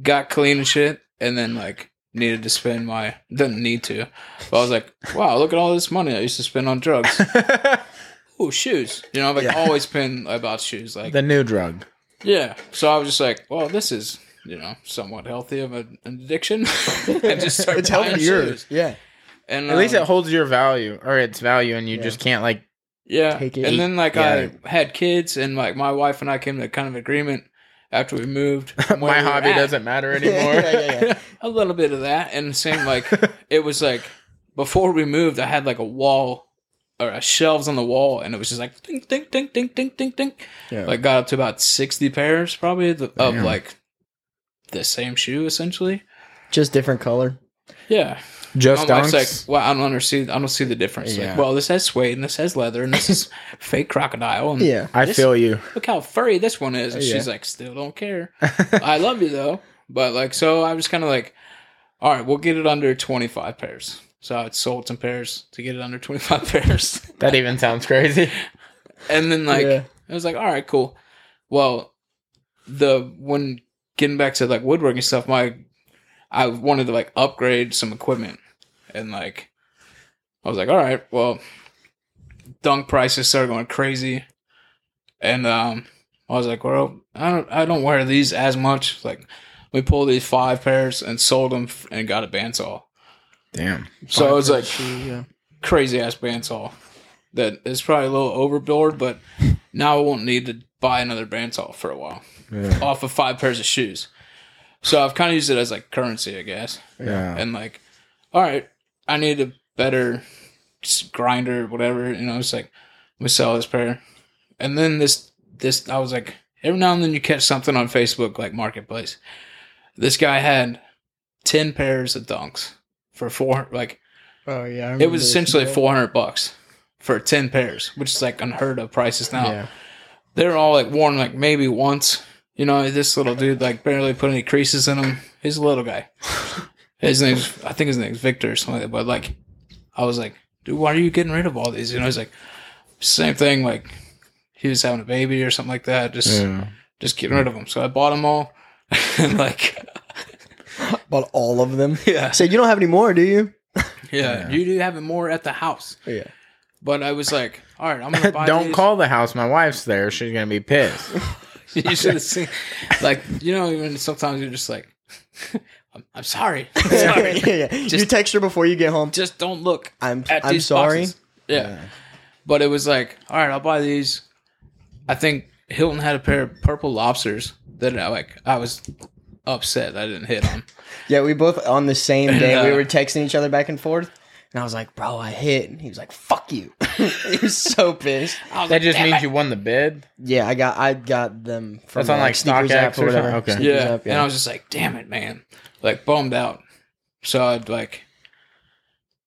got clean and shit and then like needed to spend my didn't need to. But I was like, wow, look at all this money I used to spend on drugs. oh, shoes. You know, I've like Yeah. always been about shoes. Like the new drug. yeah. So I was just like, well, this is, you know, somewhat healthy of an an addiction. and just start it's buying healthier. shoes. Yeah. And At least um, it holds your value or its value, and you Yeah. just can't like. Yeah. Take it. And then like Yeah. I had kids and like my wife and I came to kind of agreement after we moved. My we hobby at. doesn't matter anymore. Yeah, yeah, yeah. a little bit of that. And same like it was like before we moved, I had like a wall or a shelves on the wall and it was just like ding ding ding ding ding ding ding. Yeah. Like got up to about sixty pairs probably the, of like the same shoe essentially. Just different color. Yeah. Just My wife's like, well, I don't understand. I don't see the difference. Yeah. Like, well, this has suede and this has leather and this is fake crocodile. And Yeah. I feel you. look how furry this one is. And Yeah. she's like, still don't care. I love you though. But like, so I was kind of like, all right, we'll get it under 25 pairs. So I sold some pairs to get it under 25 pairs. That even sounds crazy. and then like, Yeah. I was like, all right, cool. Well, the, when getting back to like woodworking stuff, my, I wanted to like upgrade some equipment and like, I was like, all right, well, dunk prices started going crazy. And, um, I was like, well, I don't, I don't wear these as much. Like, we pulled these five pairs and sold them and got a bandsaw. Damn. So it was like yeah. crazy ass bandsaw that is probably a little overboard, but now I won't need to buy another bandsaw for a while Yeah. off of five pairs of shoes. So I've kind of used it as like currency, I guess. Yeah. And like, all right, I need a better grinder, whatever. You know, it's like let me sell this pair, and then this this I was like, every now and then you catch something on Facebook like Marketplace. This guy had ten pairs of dunks for four like Oh yeah, it was essentially four hundred bucks for ten pairs, which is like unheard of prices now. Yeah. They're all like worn like maybe once. You know, this little dude like barely put any creases in him. He's a little guy. His name's I think his name's Victor or something like that. But like I was like, dude, why are you getting rid of all these? You know, he's like same thing, like he was having a baby or something like that. Just Yeah. just getting rid of them. So I bought them all. and like Bought all of them. yeah. So you don't have any more, do you? Yeah. You do have more at the house. Yeah. But I was like, all right, I'm gonna buy Don't these. call the house. My wife's there. She's gonna be pissed. you should have seen, like, you know, even sometimes you're just like, I'm, I'm sorry, I'm yeah, sorry. yeah. you Just- text her before you get home. Just don't look I'm I'm sorry. boxes. Yeah. But it was like, all right, I'll buy these. I think Hilton had a pair of purple lobsters that I like. I was upset I didn't hit on. Yeah, we both on the same day we were texting each other back and forth. And I was like, "Bro, I hit." And he was like, "Fuck you." he was so pissed. I was That like, just means it." you won the bid. Yeah, I got I got them from That's on, like, Sneakers StockX app or or whatever. something? Okay. Sneakers Yeah. app, And I was just like, damn it, man. Like bummed out. So I'd like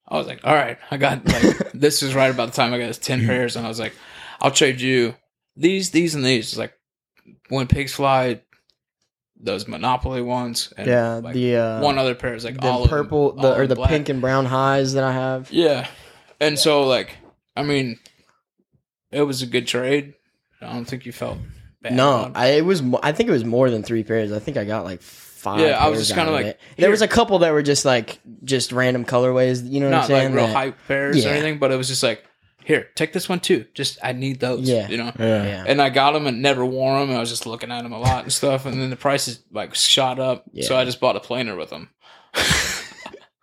I was like, all right, I got like this is right about the time I got his ten pairs and I was like, I'll trade you these, these, and these. It's like when pigs fly, those Monopoly ones and yeah, like the uh, one other pair is like the purple, the or the black. pink and brown highs that I have. Yeah. And so like I mean it was a good trade. I don't think you felt bad. No. I it was I think it was more than three pairs. I think I got like five. Yeah, I was just kinda like, there was a couple that were just like just random colorways. You know what not I'm saying? like real hype pairs Yeah. or anything, but it was just like, here, take this one too. Just I need those. Yeah. you know. Yeah. Yeah. And I got them and never wore them. I was just looking at them a lot and stuff. And then the prices like shot up, so I just bought a planer with them.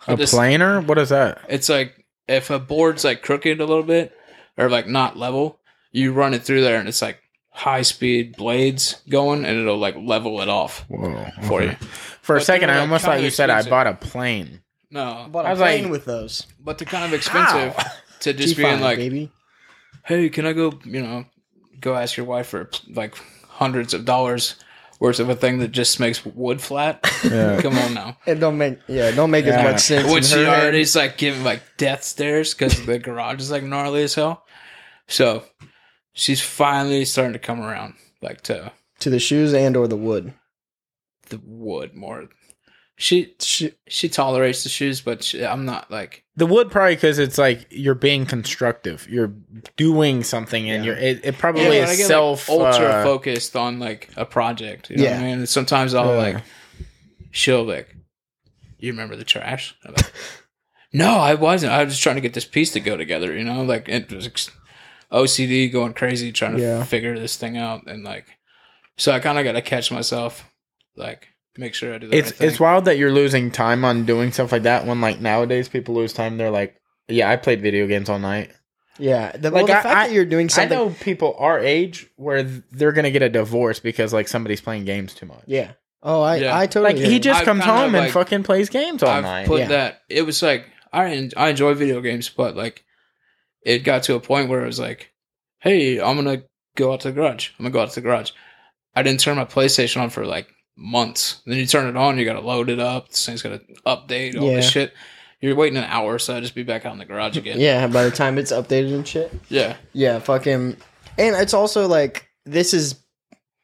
A Just- planer? What is that? It's like if a board's like crooked a little bit or like not level, you run it through there and it's like high speed blades going and it'll like level it off Whoa. for okay. you. For a second, they're, I like, almost thought kinda you said I bought a plane. No, I, Bought I a was like- plane with those. but they're kind of expensive How? To just G5, being like, baby. hey, can I go, you know, go ask your wife for like hundreds of dollars worth of a thing that just makes wood flat? Yeah. Come on now. It don't make yeah, it don't make Yeah. as much sense. In she is like giving like death stares because the garage is like gnarly as hell. So she's finally starting to come around, like to to the shoes and or the wood. the wood more. She she, she tolerates the shoes, but she, I'm not like The wood probably because it's like you're being constructive. You're doing something, and Yeah. you're it, it probably Yeah, but I is get, like, self ultra uh, focused on like a project. You know what I Yeah. mean? And sometimes I'll Yeah. like she'll like, you remember the trash? Like, no, I wasn't. I was just trying to get this piece to go together. You know, like it was ex- OCD going crazy trying to Yeah. figure this thing out, and like, so I kind of got to catch myself, like make sure I do the It's right thing. it's wild that you're losing time on doing stuff like that. When like nowadays people lose time, they're like, "Yeah, I played video games all night." Yeah, the, Like, well, the I- fact I- that you're doing something. I something. know people our age where they're gonna get a divorce because like somebody's playing games too much. Yeah. Oh, I Yeah. I totally. Like hear he just I've comes kinda, home and fucking plays games all I've night. put Yeah. that. It was like I I enjoy video games, but like it got to a point where it was like, hey, I'm gonna go out to the garage. I'm gonna go out to the garage. I didn't turn my PlayStation on for like months. Then you turn it on, you gotta load it up. This thing's gotta update all this shit. You're waiting an hour, so I just be back out in the garage again. Yeah, by the time it's updated and shit. yeah, Yeah, fucking. And it's also like this is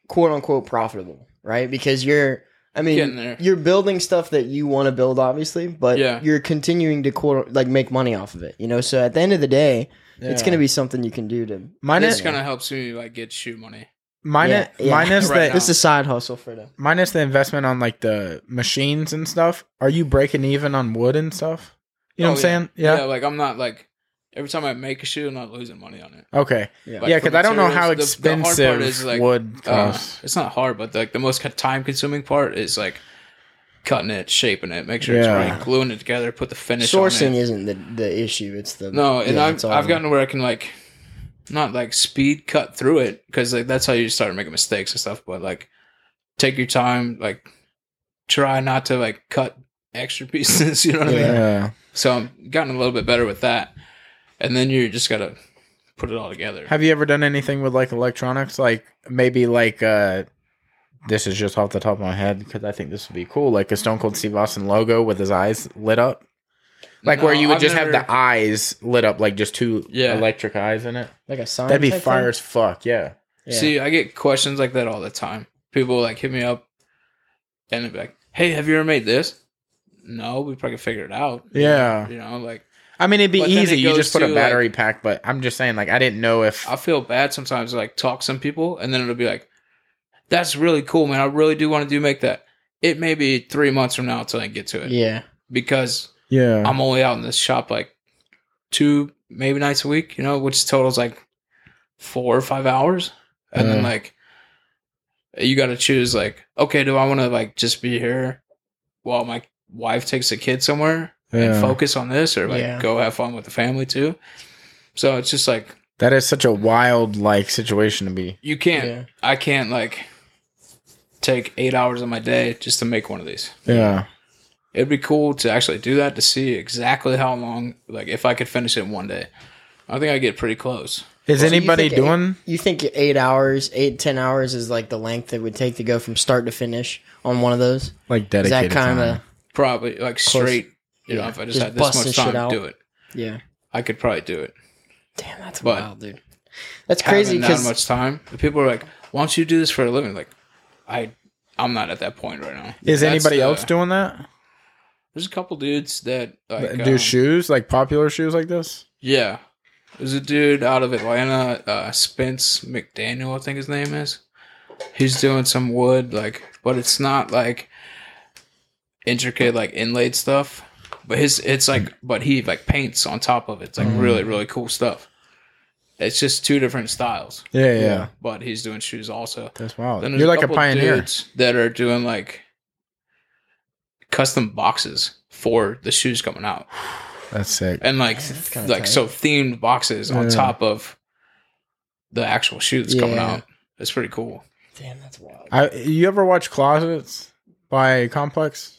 quote unquote profitable, right? Because you're, I Getting mean, there. you're building stuff that you want to build, obviously, but Yeah. you're continuing to quote like make money off of it. You know, so at the end of the day, it's gonna be something you can do to. Mine this is kind of helps me like get shoe money. Mine. Yeah, yeah. Minus Right the. This is a side hustle for them. minus the investment on like the machines and stuff. Are you breaking even on wood and stuff? You know Oh, what I'm saying? Yeah. like I'm not like every time I make a shoe, I'm not losing money on it. Okay. Yeah. Like, yeah, because I don't know how materials, the- the hard part expensive is, like, wood Uh, costs. it's not hard, but like the most time consuming part is like cutting it, shaping it, make sure Yeah. it's right, gluing it together, put the finish Sourcing on it. isn't the the issue. It's the No, and yeah, I've I've gotten to where I can like not like speed cut through it because like that's how you start making mistakes and stuff. But like take your time, like try not to like cut extra pieces. You know what I mean? Yeah. Yeah. So I'm gotten a little bit better with that, and then you just gotta put it all together. Have you ever done anything with like electronics? Like maybe like uh this is just off the top of my head because I think this would be cool, like a Stone Cold Steve Austin logo with his eyes lit up, like where you would I've just have the eyes lit up, like just two Yeah. electric eyes in it. Like a sign. That'd be type fire thing? as fuck. Yeah. Yeah. See, I get questions like that all the time. People like hit me up and they'll be like, "Hey, have you ever made this?" No, we probably could figure it out. Yeah. you know, like I mean, it'd be But then easy. it You goes just put a to, battery pack, but I'm just saying, like, I didn't know if. I feel bad sometimes. Like talk some people, and then it'll be like, "That's really cool, man. I really do want to do make that." It may be three months from now until I get to it Yeah. because Yeah. I'm only out in this shop like two, maybe nights a week, you know, which totals like four or five hours. And then like you got to choose like, okay, do I want to like just be here while my wife takes the kid somewhere and focus on this or like Yeah. go have fun with the family too? So it's just like That is such a wild like situation to be. you can't, Yeah. I can't like take eight hours of my day just to make one of these. Yeah. It'd be cool to actually do that to see exactly how long, like if I could finish it in one day. I think I get pretty close. Is So you anybody think doing? You think eight hours, eight ten hours is like the length it would take to go from start to finish on one of those? like dedicated Is that kind time. of Probably like straight. You know, Yeah. if I just, Just had this much time to out. do it, yeah? I could probably do it. Damn, that's But- wild, dude. That's crazy Having that because much time, the people are like, "Why don't you do this for a living?" Like, I, I'm not at that point right now. Is That's anybody the- else doing that? There's a couple dudes that like, Do um, shoes like popular shoes like this? Yeah, there's a dude out of Atlanta, uh, Spence McDaniel, I think his name is. He's doing some wood, like, but it's not like intricate, like inlaid stuff. But his, it's like, but he like paints on top of it. It's like Mm. really, really cool stuff. It's just two different styles, Yeah, yeah. But he's doing shoes also. That's wild. Then You're like a pioneer. dudes that are doing like custom boxes for the shoes coming out, That's sick. and like that's kinda like tight. so themed boxes on Yeah. top of the actual shoe that's coming out. It's pretty cool. damn, that's wild. I, you ever watch Closets by Complex?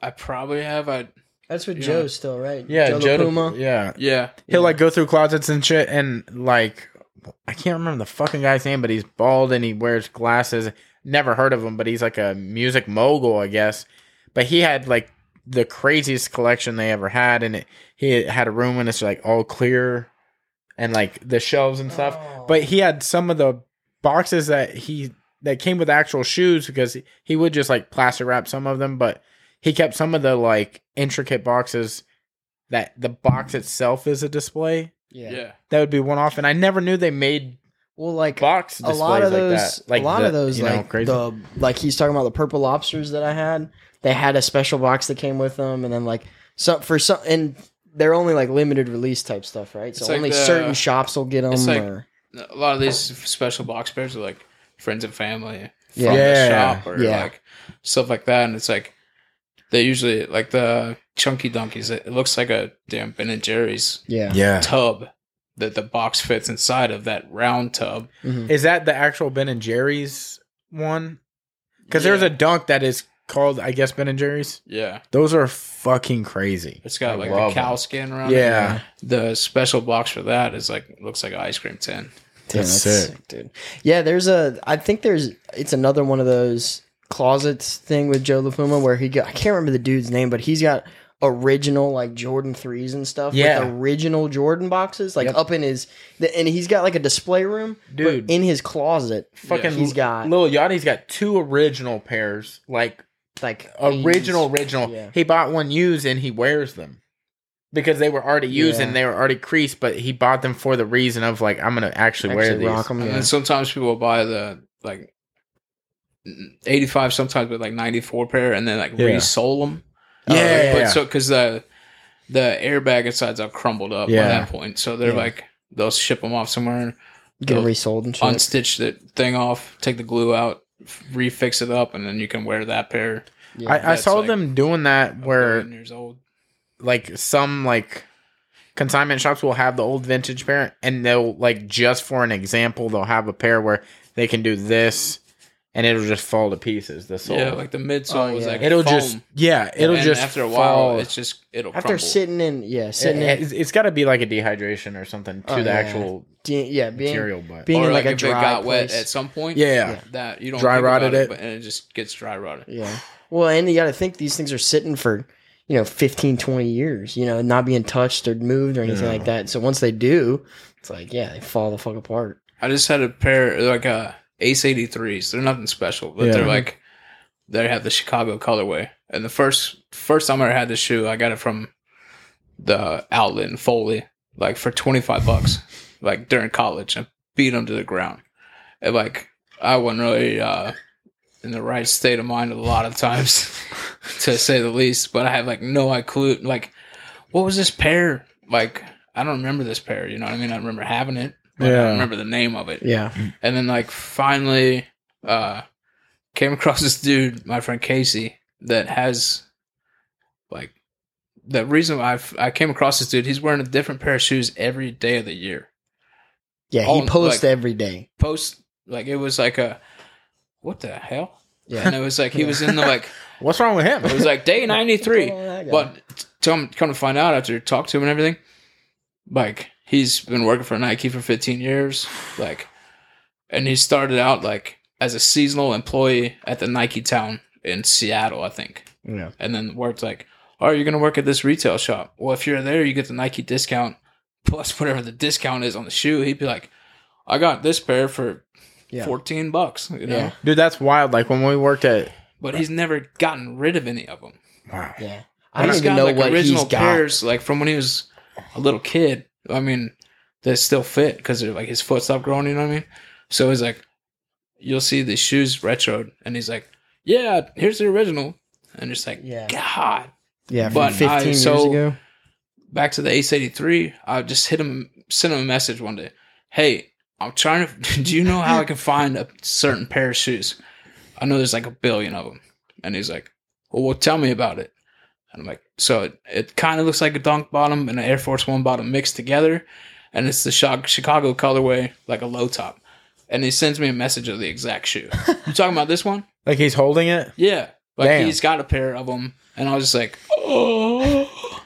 I probably have. I That's with Yeah. Joe still, right? Yeah, Joe, Joe La Puma. Yeah, yeah he'll like go through closets and shit, and like I can't remember the fucking guy's name, but he's bald and he wears glasses. Never heard of him, but he's like a music mogul, I guess. But he had like the craziest collection they ever had, and it, he had a room and it's like all clear, and like the shelves and stuff. Oh. But he had some of the boxes that he that came with actual shoes because he, he would just like plaster wrap some of them, but he kept some of the like intricate boxes that the box itself is a display. yeah. yeah. That would be one off, and I never knew they made Well, like box a lot of like those, that. Like a lot the- of those, you know, like crazy. the like he's talking about the purple lobsters that I had. They had a special box that came with them, and then like so for some, and they're only like limited release type stuff, right? So It's like only the- certain shops will get them. like- or, A lot of these special box pairs are like friends and family from Yeah. the shop or Yeah. like stuff like that, and it's like they usually like the Chunky Dunkys. It looks like a damn Ben and Jerry's yeah, yeah. tub that the box fits inside of that round tub. Mhm. Is that the actual Ben and Jerry's one? Because there's a dunk that is called, I guess, Ben and Jerry's. Yeah, Those are fucking crazy. it's got I like love a cow them. skin around. it. Yeah. The special box for that is like looks like an ice cream tin. Damn, That's that's sick. sick, dude. Yeah, there's a. I think there's. It's another one of those closets thing with Joe La Puma where he got. I can't remember the dude's name, but he's got original like Jordan threes and stuff. Yeah. with original Jordan boxes, like Yep. up in his. The, and he's got like a display room, Dude. But in his closet, Fucking he's got Lil Yachty's got two original pairs, like like original, 80s. original. Yeah. He bought one used and he wears them because they were already used Yeah. and they were already creased. But he bought them for the reason of like I'm gonna actually, wear Actually these. rock 'em, And yeah. then sometimes people buy the like 85 sometimes with like 94 pair and then like Yeah. resole them. Yeah, uh, yeah, but yeah. so because the the airbag inside's all crumbled up Yeah. by that point, so they're Yeah. like they'll ship them off somewhere, get they'll resold and shit. unstitch the thing off, take the glue out, refix it up, and then you can wear that pair. yeah. I, I saw like them doing that where years old. like some like consignment shops will have the old vintage pair, and they'll like just for an example, they'll have a pair where they can do this, and it'll just fall to pieces. The sole. Yeah, like the midsole Oh, was yeah. like it'll foam. just yeah, it'll and just after a while, fall. it's just it'll After crumble. sitting in, yeah, sitting It, in, it's, it's got to be like a dehydration or something to Oh, the yeah. actual de- yeah, being material, but being or in like, a if dry it got wet at some point. yeah, Yeah. that you don't Dry think rotted about it. but, and it just gets dry rotted. Yeah. Well, and you got to think these things are sitting for, you know, 15, 20 years, you know, not being touched or moved or anything Yeah. like that. So once they do, it's like, yeah, they fall the fuck apart. I just had a pair like a Ace 83s. They're nothing special, but Yeah. they're like they have the Chicago colorway. And the first first time I had this shoe, I got it from the outlet in Foley, like for 25 bucks, like during college. I beat them to the ground. And like I wasn't really uh in the right state of mind a lot of times, to say the least. But I had like no clue. Like, what was this pair? Like, I don't remember this pair. You know what I mean? I remember having it. But I Yeah. don't remember the name of it. Yeah. And then like finally uh came across this dude, my friend Casey, that has like the reason I I came across this dude, he's wearing a different pair of shoes every day of the year. Yeah. He Oh, posts like- every day. Post like it was like a what the hell? Yeah. And it was like he was in the like what's wrong with him? it was like day ninety three. Oh. But come come to find out after talk to him and everything, like he's been working for Nike for 15 years, like, and he started out like as a seasonal employee at the Niketown in Seattle, I think, yeah. and then worked like, oh, you're gonna work at this retail shop. Well, if you're there, you get the Nike discount plus whatever the discount is on the shoe. He'd be like, I got this pair for Yeah. 14 bucks, you know. Yeah. Dude, that's wild. Like when we worked at But he's never gotten rid of any of them. wow. Yeah. I don't even know like what original he's got. pairs, like from when he was a little kid. I mean, that still fit because like his foot stopped growing. You know what I mean? So he's like, you'll see the shoes retroed, and he's like, "Yeah, here's the original," and it's like, Yeah. God. Yeah. From But 15 I- years so- ago. Back to the Ace eighty three. I just hit him, sent him a message one day. Hey, I'm trying to. Do you know how I can find a certain pair of shoes? I know there's like a billion of them, and he's like, "Well, well tell me about it." And I'm like, so it, it kind of looks like a dunk bottom and an Air Force One bottom mixed together, and it's the Chi- Chicago colorway, like a low top. And he sends me a message of the exact shoe. you talking about this one? Like he's holding it. Yeah, like Damn. he's got a pair of them, and I was just like, oh,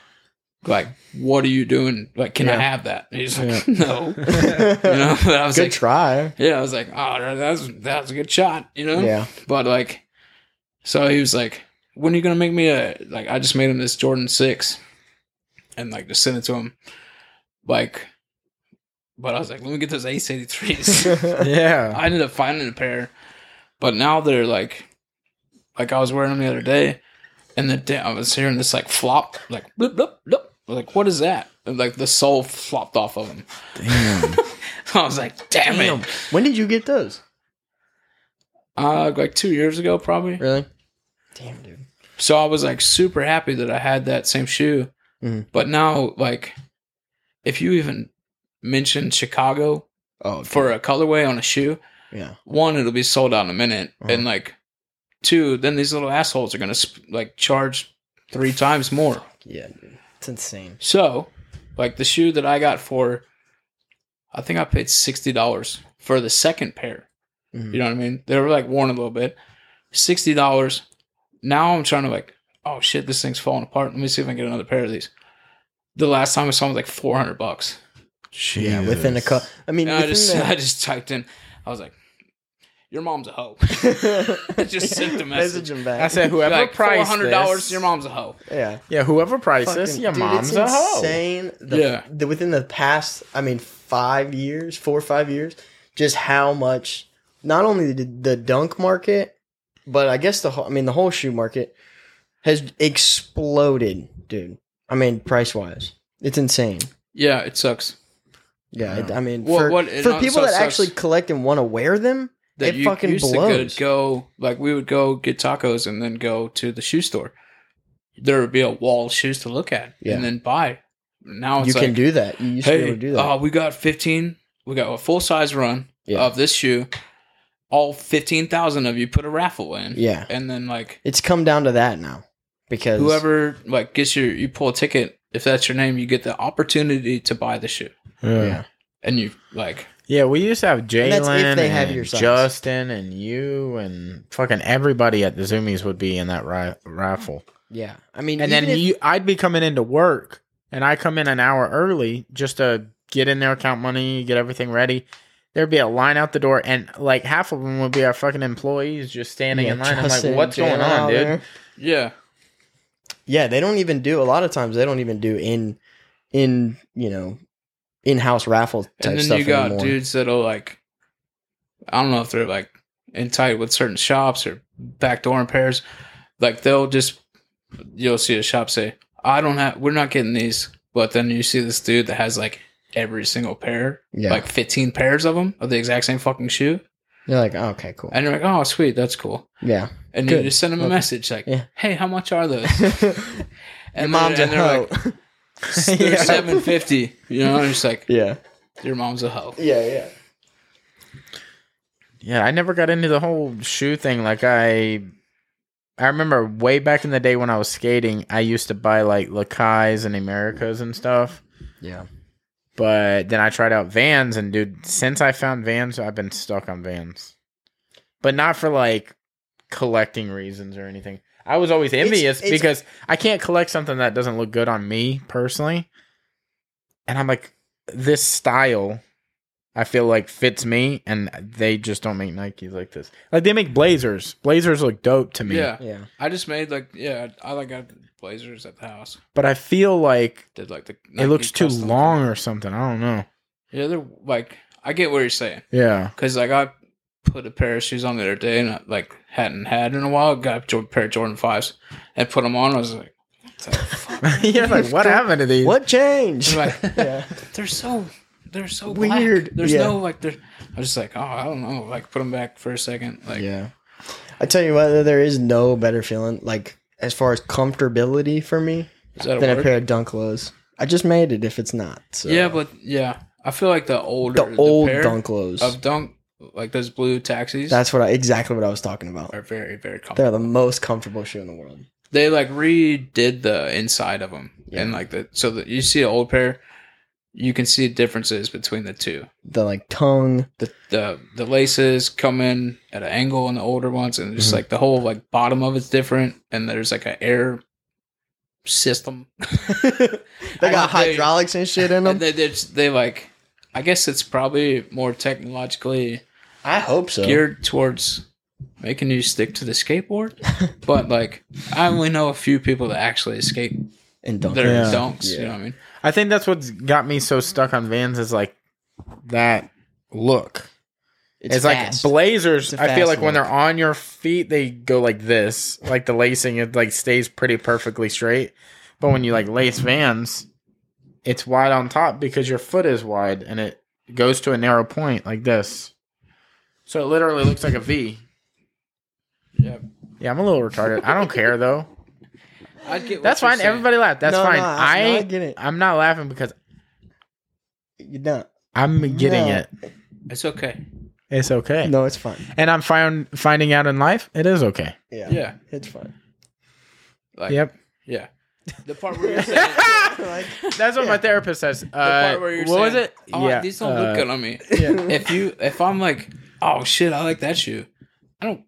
like what are you doing? Like, can I have that? And he's like, Yeah. no, you know. But I was Good like, try. yeah, I was like, oh, that's that's a good shot, you know. Yeah. But like, so he was like, "When are you gonna make me a like?" I just made him this Jordan six, and like just sent it to him, like. But I was like, "Let me get those Ace eighty threes. Yeah. I ended up finding a pair, but now they're like, like I was wearing them the other day, and the day I was hearing this like flop, like blip blip blip. Like what is that? And like the sole flopped off of them. Damn. I was like, "Damn, Damn. it!" When did you get those? Uh, like two years ago, probably. Really? Damn, dude. So I was like super happy that I had that same shoe. Mhm. But now, like, if you even mention Chicago Oh, for a colorway on a shoe, yeah. one, it'll be sold out in a minute, Uh-huh. and like, two, then these little assholes are gonna sp- like charge three times more. Yeah, dude. It's insane. So, like the shoe that I got for, I think I paid sixty dollars for the second pair. Mhm. You know what I mean? They were like worn a little bit. Sixty dollars. Now I'm trying to like, oh shit, this thing's falling apart. Let me see if I can get another pair of these. The last time I saw them was like four hundred bucks. Yeah, within a Jesus. cut. I mean, I just the- I just typed in. I was like, your mom's a hoe. just sent the message. him back. I said whoever like priced hundred dollars. Your mom's a hoe. yeah. Yeah, whoever priced this, your dude, mom's it's a hoe. insane. The, Yeah. the, within the past, I mean, five years, four or five years, just how much, not only the, the dunk market, but I guess the whole, I mean, the whole shoe market has exploded, dude. I mean, price wise, it's insane. Yeah, it sucks. Yeah, it, I mean, Well, for, what- for also people that sucks- actually collect and want to wear them, That it you fucking used blows. to go, go like we would go get tacos and then go to the shoe store. There would be a wall of shoes to look at Yeah. and then buy. Now it's you like, can do that. You used to be hey, able to do that. uh, we got fifteen. We got a full size run Yeah. of this shoe. All fifteen thousand of you put a raffle in. yeah, and then like it's come down to that now because whoever like gets your you pull a ticket if that's your name, you get the opportunity to buy the shoe, Yeah. Yeah. and you like Yeah, we used to have Jalen they have and. Justin and you and fucking everybody at the Zumiez would be in that ri- raffle. Yeah. I mean, And then if- you, I'd be coming into work, and I come in an hour early just to get in there, count money, get everything ready. There'd be a line out the door, and like half of them would be our fucking employees just standing Yeah, in line. I'm like, what's going on, dude? there. yeah. Yeah, they don't even do a lot of times. They don't even do in in you know in house raffle type And then stuff you got anymore. dudes that'll like, I don't know if they're like in tight with certain shops or backdoor pairs. Like they'll just, you'll see a shop say, "I don't have, we're not getting these," but then you see this dude that has like every single pair, Yeah, like fifteen pairs of them of the exact same fucking shoe, you're like, oh, okay, cool. and you're like, "Oh, sweet, that's cool." Yeah, And you Good. just send them a Okay. message like, Yeah. "Hey, how much are those?" your And mom's they're, a and they're like. "They're Yeah. seven fifty. You know, and it's like yeah, your mom's a hoe. yeah, yeah. Yeah, I never got into the whole shoe thing. Like I, I remember way back in the day when I was skating, I used to buy like Lakai's and Emericas and stuff. Yeah. But then I tried out Vans, and dude, since I found Vans, I've been stuck on Vans. But not for like collecting reasons or anything. I was always envious it's- because I can't collect something that doesn't look good on me personally. And I'm like, this style, I feel like fits me, and they just don't make Nikes like this. Like they make Blazers. Blazers look dope to me. Yeah, Yeah. I just made like yeah, I like got blazers at the house. But I feel like Did like the it looks too long thing. or something. I don't know. Yeah, they're like I get what you're saying Yeah. because like I put a pair of shoes on the other day and I like hadn't had in a while. Got a pair of Jordan fives and put them on. I was like, what the fuck? You're like, what happened to these? What changed? Like, yeah. they're so they're so Weird, Black. There's yeah. no like there. I was just like, oh, I don't know. Like put them back for a second. Like yeah. I tell you what, there is no better feeling like as far as comfortability for me is that a than a pair of dunk lows. I just made it if it's not. So. Yeah, but yeah, I feel like the older the old pair dunk lows. of dunk like those blue taxis. That's what I exactly what I was talking about. are very very comfortable. They're the most comfortable shoe in the world. they like redid the inside of them Yeah. and like the so that you see an old pair you can see differences between the two The like tongue, the the the laces come in at an angle on the older ones and just Mhm. like the whole like bottom of it's different and there's like an air system they got They- hydraulics and shit in them. they, they they like i guess it's probably more technologically I hope so. geared towards making you stick to the skateboard but like i only know a few people that actually skate and dunk. their Yeah. dunks you know what i mean I think that's what's got me so stuck on Vans is like that look. It's, fast. like Blazers. It's a I feel fast like when they're on your feet, they go like this. Like the lacing, it like stays pretty perfectly straight. But when you like lace Vans, it's wide on top because your foot is wide and it goes to a narrow point like this. So it literally looks like a V. yeah Yeah, I'm a little retarded. I don't care though. I get what That's you're fine. saying. Everybody laugh. That's No, fine. no, I- I, no, I get it. I'm not laughing because You're not. I'm getting No. it. It's okay. It's okay. No, it's fine. And I'm find, finding out in life, it is okay. Yeah, Yeah. it's fine. Like, Yep. Yeah. The part where you're saying, like, That's what my therapist says. the Uh, part where you're what was saying, it? Oh, these don't uh, look good on me. yeah. If you, if I'm like, oh shit, I like that shoe. I don't.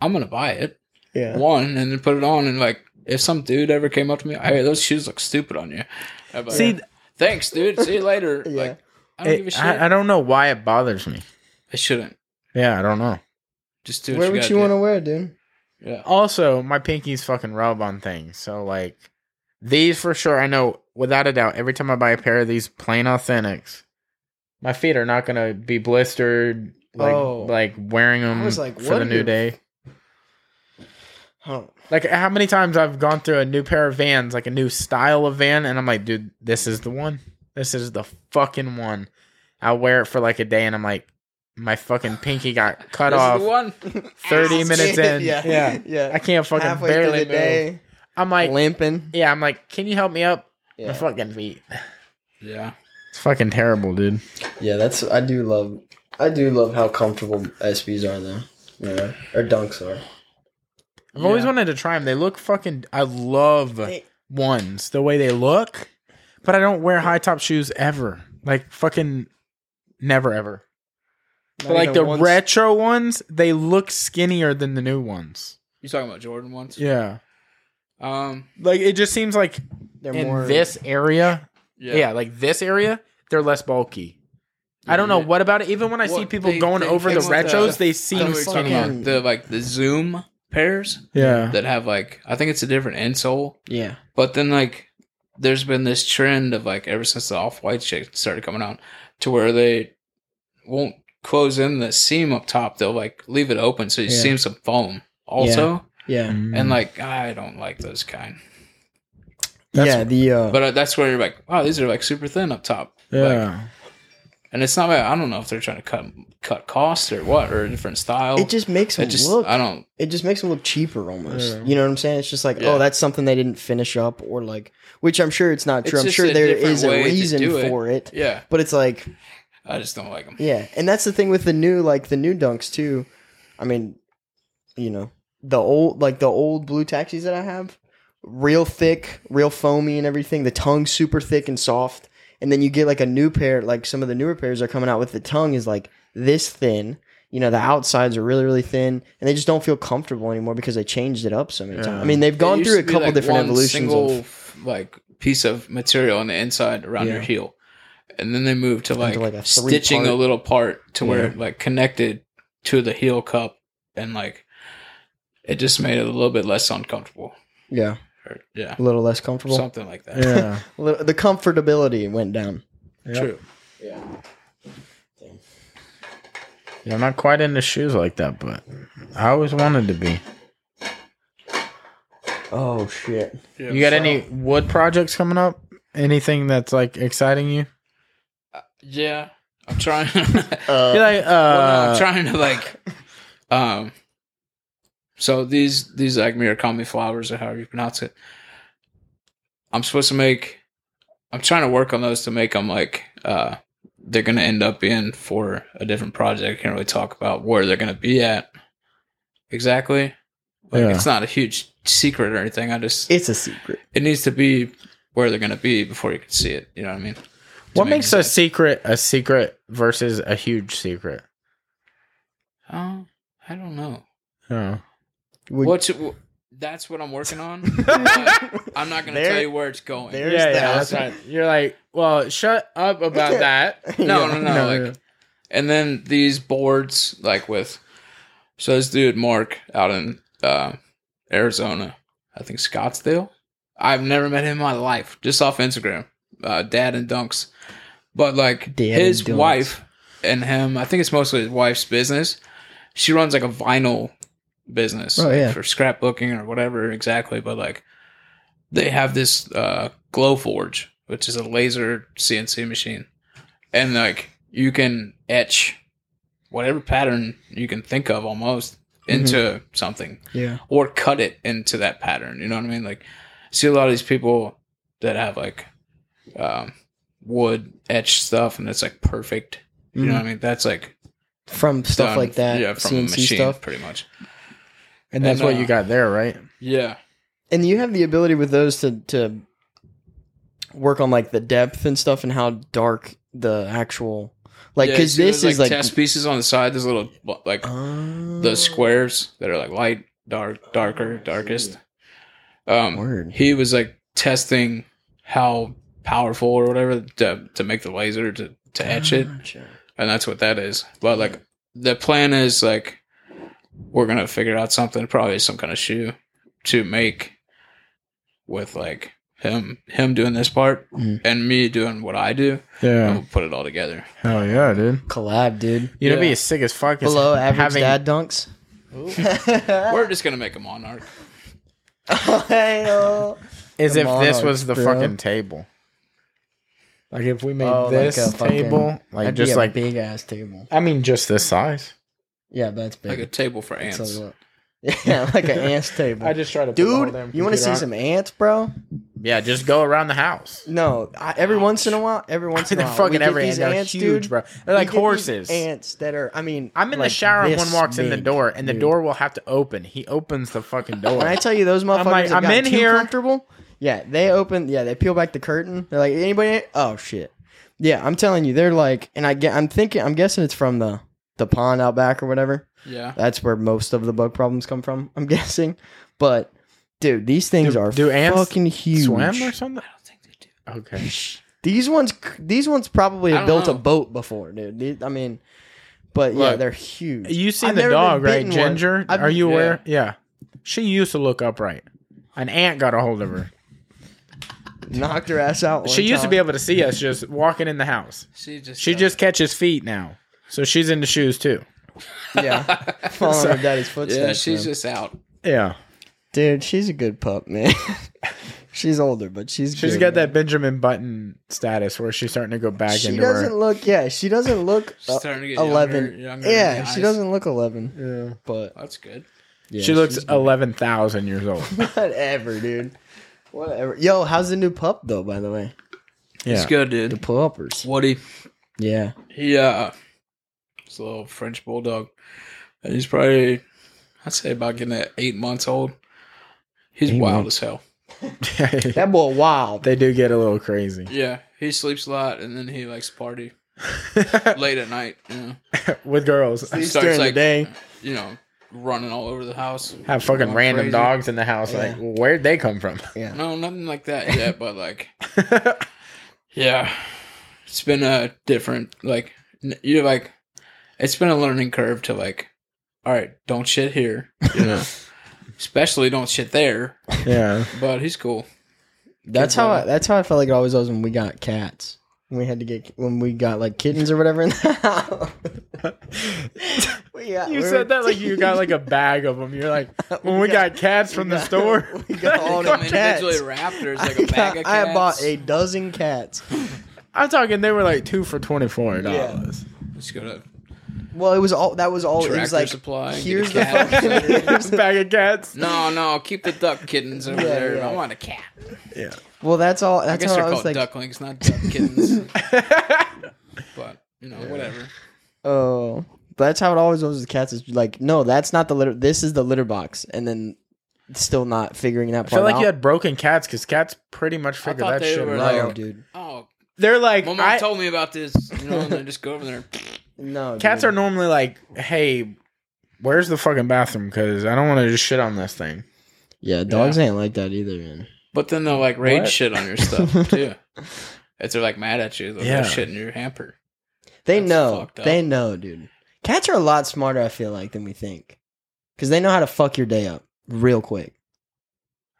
I'm gonna buy it yeah. one and then put it on and like, if some dude ever came up to me, hey, those shoes look stupid on you. I'd like, See, thanks, dude. See you later. Yeah. Like, I don't it- give a shit. I, I don't know why it bothers me. I shouldn't. Yeah, I don't know. Just do what Where you would gotta you want to wear, dude? Yeah. Also, my pinkies fucking rub on things. So like these for sure, I know without a doubt. Every time I buy a pair of these plain authentics, my feet are not gonna be blistered. Like Oh. like wearing them I was like, for the new your- day. Oh, Like how many times I've gone through a new pair of Vans, like a new style of van, and I'm like, dude, this is the one. This is the fucking one. I'll wear it for like a day, and I'm like, my fucking pinky got cut This off. one. 30 minutes in. yeah, Yeah. yeah. I can't fucking Halfway through barely the move. day, I'm like, limping. yeah, I'm like, can you help me up? My fucking feet. Yeah. It's fucking terrible, dude. yeah, that's. I do love. I do love how comfortable SBs are, though. Yeah, or dunks are. I've always wanted to try them. They look fucking. I love They- ones. The way they look. but I don't wear high top shoes ever. Like fucking never ever. But like the once- retro ones, they look skinnier than the new ones. You talking about Jordan ones? Yeah. Um. Like it just seems like They're in more this area, Yeah. yeah. like this area, they're less bulky. I don't know what about it. Even when I see Well, people they- going they over the came with retros, the- they I know seem what you're talking skinnier. about. The like the Zoom pairs Yeah. that have like I think it's a different insole, Yeah. but then like there's been this trend of like ever since the off white shit started coming out to where they won't close in the seam up top. They'll like leave it open so you Yeah. seam some foam also. Yeah. Mm. And like I don't like those kind. That's- yeah. The uh, But uh, that's where you're like, wow, these are like super thin up top. Like, yeah. And it's not. like- I don't know if they're trying to cut cut costs or what or a different style. it just makes them It just look. I don't. it just makes them look cheaper almost. Yeah. You know what I'm saying? It's just like, oh, Yeah. oh, that's something they didn't finish up, or like, which I'm sure it's not It's true. I'm sure a there different is a reason it. for it, Yeah, but it's like, I just don't like them. yeah, and that's the thing with the new, like the new dunks too. I mean, you know, the old, like the old blue taxis that I have, real thick, real foamy and everything. The tongue super thick and soft, and then you get like a new pair. Like some of the newer pairs are coming out with the tongue is like this thin. You know, the outsides are really, really thin, and they just don't feel comfortable anymore because they changed it up so many Yeah. times. I mean, they've gone through a couple like, different evolutions. Single of, like piece of material on the inside around Yeah. your heel, and then they moved to like, like a stitching a little part to where it like connected to the heel cup, and like it just made it a little bit less uncomfortable. yeah, Or, yeah, a little less comfortable. something like that. Yeah. The comfortability went down. True. Yeah. Yeah, I'm not quite into shoes like that, but I always wanted to be. Oh shit. You got any wood projects coming up? Anything that's like exciting you? Yeah, I'm trying. Uh, like, uh, well, no, I'm trying to like, um. So these these like Murakami flowers or however you pronounce it. I'm supposed to make. I'm trying to work on those to make them like uh they're gonna end up in for a different project. I can't really talk about where they're gonna be at exactly. Like Yeah. it's not a huge secret or anything. I just it's a secret. it needs to be where they're gonna be before you can see it. You know what I mean? What make makes sense. a secret a secret versus a huge secret? Oh, I don't know. Oh. Would- What's it, that's what I'm working on. I'm not gonna There- tell you where it's going. there- Yeah, There's yeah, that. that's right. You're like, well, shut up about that. No, Yeah. no, no, No, Like, and then these boards, like with, so this dude Mark out in uh, Arizona, I think Scottsdale. I've never met him in my life, just off Instagram. Uh, Dad and Dunks, but like Dad his and Dunks. wife and him. I think it's mostly his wife's business. She runs like a vinyl business Oh, like, yeah. for scrapbooking or whatever exactly, but like they have this uh, Glowforge, which is a laser CNC machine, and like you can etch whatever pattern you can think of almost into something Yeah. or cut it into that pattern. You know what I mean? Like, I see a lot of these people that have like um, wood etched stuff, and it's like perfect. You know what I mean? That's like From stuff done- like that, yeah, from CNC machine, stuff. pretty much. And that's And, what uh, you got there, right? Yeah, And you have the ability with those to to work on like the depth and stuff and how dark the actual like because see this those, is like test pieces on the side. There's little like Oh. the squares that are like light, dark, darker, darkest. Um, Word. he was like testing how powerful or whatever to to make the laser to to etch it. And that's what that is. But like the plan is like we're gonna figure out something, probably some kind of shoe to make with like him him doing this part Mhm. and me doing what I do, and Yeah. we'll put it all together. Hell yeah, dude. collab, dude. You know, Yeah. be as sick as fuck. is Below average having, dad dunks. We're just gonna make a monarch. Hey, oh. The if this was the bro. fucking table. Like if we made Oh, like this a fucking- table, like just like big ass table. I mean, just this size. Yeah, that's big. Like a table for That's ants. a lot. Yeah, like an ants table. I just try to, Dude, you want to see some ants, bro? Yeah, just go around the house. No, I, every once in a while, every once in a They're while, fucking we get every these they're ants, huge, dude. bro. They're We like get these horses. Ants that are. I mean, I'm in the shower and one this walks in the big, door, and the dude. door will have to open. He opens the fucking door. When I tell you those motherfuckers like, have I'm in too here. comfortable, Yeah, they open. Yeah, they peel back the curtain. They're like, anybody? Oh shit. Yeah, I'm telling you, they're like, and I get. I'm thinking. I'm guessing it's from the the pond out back or whatever. Yeah. That's where most of the bug problems come from. I'm guessing. But dude, these things Do- are do ants fucking huge. Swim or something? I don't think they do. Okay. These ones, these ones probably have don't built a boat before, dude. I mean, but yeah, they're huge. You seen I've the dog, right? Ginger. Are you yeah. aware? Yeah. She used to look upright. An ant got a hold of her. Knocked her ass out. she one used to be able to see us just walking in the house. She just She uh, just catches feet now. So she's into shoes too. yeah, following her daddy's footsteps. yeah, she's man. just out. Yeah. dude. She's a good pup, man. she's older, but she's She's good, got man. that Benjamin Button status where she's starting to go back She into doesn't look. Yeah, she doesn't look She's uh, starting to get eleven. Younger, younger yeah, she eyes. doesn't look eleven. Yeah. But That's good. yeah, she looks she's good. eleven thousand years old. Whatever, dude. Whatever. Yo, how's the new pup though? By the way, Yeah. It's good, dude. the dude. puppers. Woody. Yeah. He uh, it's a little French bulldog, and he's probably, I'd say about getting at eight months old. He's Eight wild months. as hell. That boy wild. they do get a little crazy. Yeah, he sleeps a lot, and then he likes to party late at night. You know, With girls. Sleeps starts, during the like- day. you know, running all over the house. Have fucking Going random crazy. dogs in the house. Like, where'd they come from? Yeah. No, nothing like that yet, but like, yeah, it's been a different like n- you like, it's been a learning curve to like, all right, don't shit here, you know, especially don't shit there. yeah. But he's cool. That's Good how I, that's how I felt like it always was when we got cats. When we had to get when we got like kittens or whatever in the house. we got, You we said that like you got like a bag of them. You're like, when we got cats from we the got- store. We got all They the come cats. individually wrapped. There's like I, a bag of got- I cats. bought a dozen cats. I'm talking they were like two for twenty four dollars. Let's go to Well, it was all that was all. It Tractor was like Supply. here's get a the cat. fucking. here's the- bag of cats. no, no, keep the duck kittens over Yeah, there. yeah. I want a cat. Yeah. well, that's all. I That's guess how they're I was called like. ducklings, not duck kittens. but you know, whatever. Oh, that's how it always was with cats. Is like, no, that's not the litter. This is the litter box, and then still not figuring that I part feel like out. you had broken cats because cats pretty much figure thought that they shit were out. no, like- dude. Oh, They're like, my mom I- told me about this. You know, and then just go over there. No, cats dude. are normally like, hey, where's the fucking bathroom? Because I don't want to just shit on this thing. Yeah, dogs ain't like that either, man. But then they'll like rage What? shit on your stuff too. If they're like mad at you, they'll Yeah. shit in your hamper. They That's know. They know, dude. Cats are a lot smarter. I feel like than we think, because they know how to fuck your day up real quick.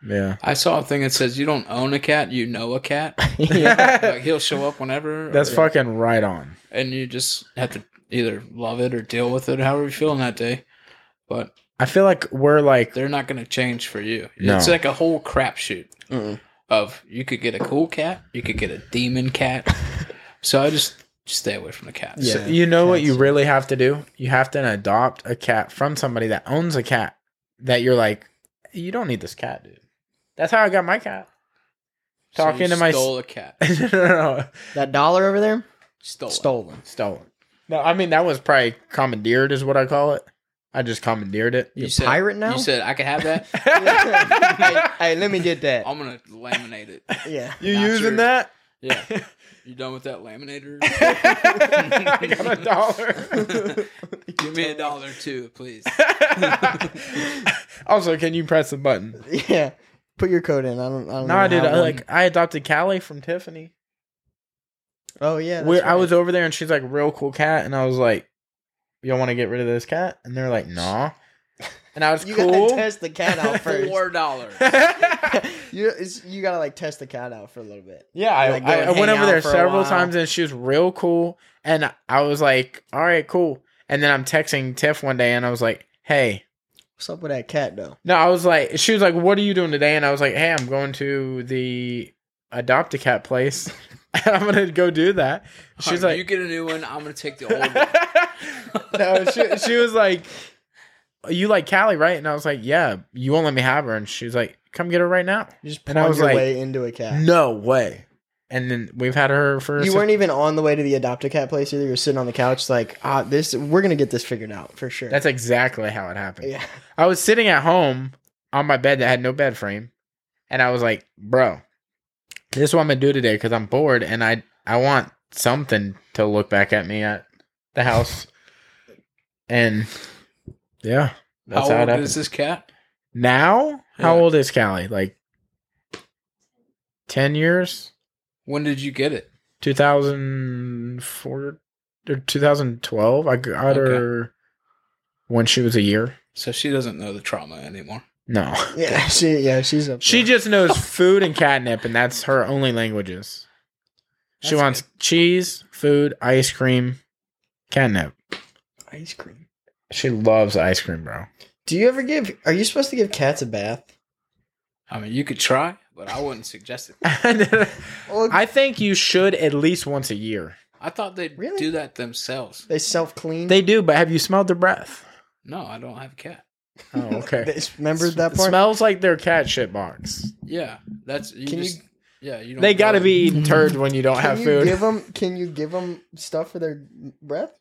Yeah. I saw a thing that says you don't own a cat, you know a cat. yeah. like he'll show up whenever. That's or- fucking right on. and you just have to either love it or deal with it, however you're feeling that day. But I feel like we're like, they're not going to change for you. No. It's like a whole crapshoot of you could get a cool cat, you could get a demon cat. so I just, just stay away from the cats. Yeah. so you know what you really have to do? You have to adopt a cat from somebody that owns a cat that you're like, you don't need this cat, dude. That's how I got my cat. So Talking you to my stole a cat. no, no, no, That dollar over there, Stole. it. stolen. stolen. No, I mean that was probably commandeered, is what I call it. I just commandeered it. You said, pirate now? You said I could have that. hey, hey, let me get that. I'm gonna laminate it. Yeah. you Not using yours. that? Yeah. You done with that laminator? I got a dollar. Give me a dollar too, please. also, can you press the button? Yeah. Put your code in. I don't. I don't. No, I even did. I, like I adopted Cali from Tiffany. Oh yeah. that's we I was over there and she's like real cool cat, and I was like, "Y'all want to get rid of this cat?" And they're like, "Nah." And I was You cool. gotta test the cat out first. Four dollars. you it's, you gotta like test the cat out for a little bit. yeah, I, Like, go I, I went over there out for a several times, and she was real cool. And I was like, "All right, cool." And then I'm texting Tiff one day, and I was like, "Hey." What's up with that cat though? No, I was like, she was like, "What are you doing today?" And I was like, "Hey, I'm going to the adopt a cat place. and I'm gonna go do that." She's like, you get a new one. I'm gonna take the old one. no, she, she was like, "You like Cali, right?" And I was like, "Yeah." You won't let me have her, and she was like, "Come get her right now." You just And I was your like, way into a cat. No way. And then we've had her for. You si- weren't even on the way to the adopt a cat place either. You're sitting on the couch like, ah, this. We're gonna get this figured out for sure. That's exactly how it happened. yeah. I was sitting at home on my bed that had no bed frame, and I was like, bro, this is what I'm gonna do today because I'm bored and I I want something to look back at me at the house. And yeah, that's How how, old it happened. is this cat? Now, how Yeah. old is Cali? Like ten years, When did you get it? two thousand four or two thousand twelve. I got Okay. her when she was a year. So she doesn't know the trauma anymore. No, Yeah, she yeah, she's up. she just knows food and catnip, and that's her only languages. She That's wants cheese, food, ice cream, catnip. ice cream. She loves ice cream, bro. Do you ever give? Are you supposed to give cats a bath? I mean, you could try, but I wouldn't suggest it. Well, I think you should at least once a year. I thought they'd Really? do that themselves. they self clean. They do, but have you smelled their breath? No, I don't have a cat. Oh, okay. remember that It part. smells like their cat shit box. Yeah, that's you Can you- yeah you don't. They got to know. be eating turds when you don't can have you food. give them? Can you give them stuff for their breath?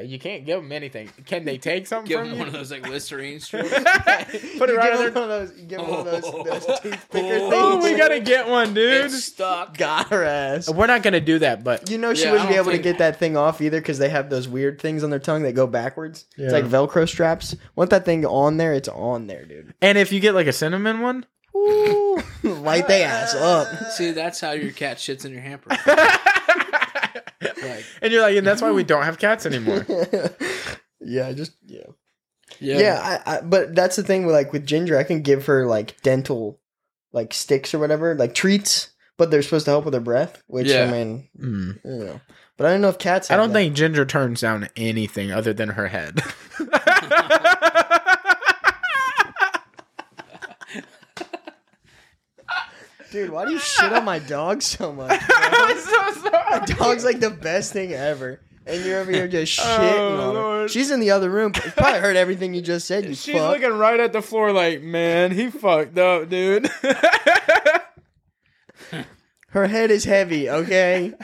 You can't give them anything. Can they take something give from them you? one of those like Listerine strips. Put it right give on 'em their. one of those. You give 'em one of those, oh. those toothpicker Oh, things. we gotta get one, dude. it's stuck. got her ass. We're not gonna do that, but You know she Yeah, wouldn't be able to get that thing off either because they have those weird things on their tongue that go backwards. Yeah. It's like Velcro straps. Want that thing on there? It's on there, dude. and if you get like a cinnamon one, Ooh, light they ass up. See, that's how your cat shits in your hamper. and you're like, and that's why we don't have cats anymore. yeah, just yeah, Yeah, yeah. I, I, but that's the thing with like with Ginger, I can give her like dental, like sticks or whatever, like treats, but they're supposed to help with her breath. Which Yeah. I mean, Mm. you know, but I don't know if cats. I don't that. think Ginger turns down anything other than her head. dude. Why do you shit on my dog so much? bro? I'm so sorry. Dog's like the best thing ever. And you're over here just Oh, shitting on her. Lord. She's in the other room. Probably heard everything you just said. You She's fuck. looking right at the floor like, man, he fucked up, dude. Her head is heavy. Okay.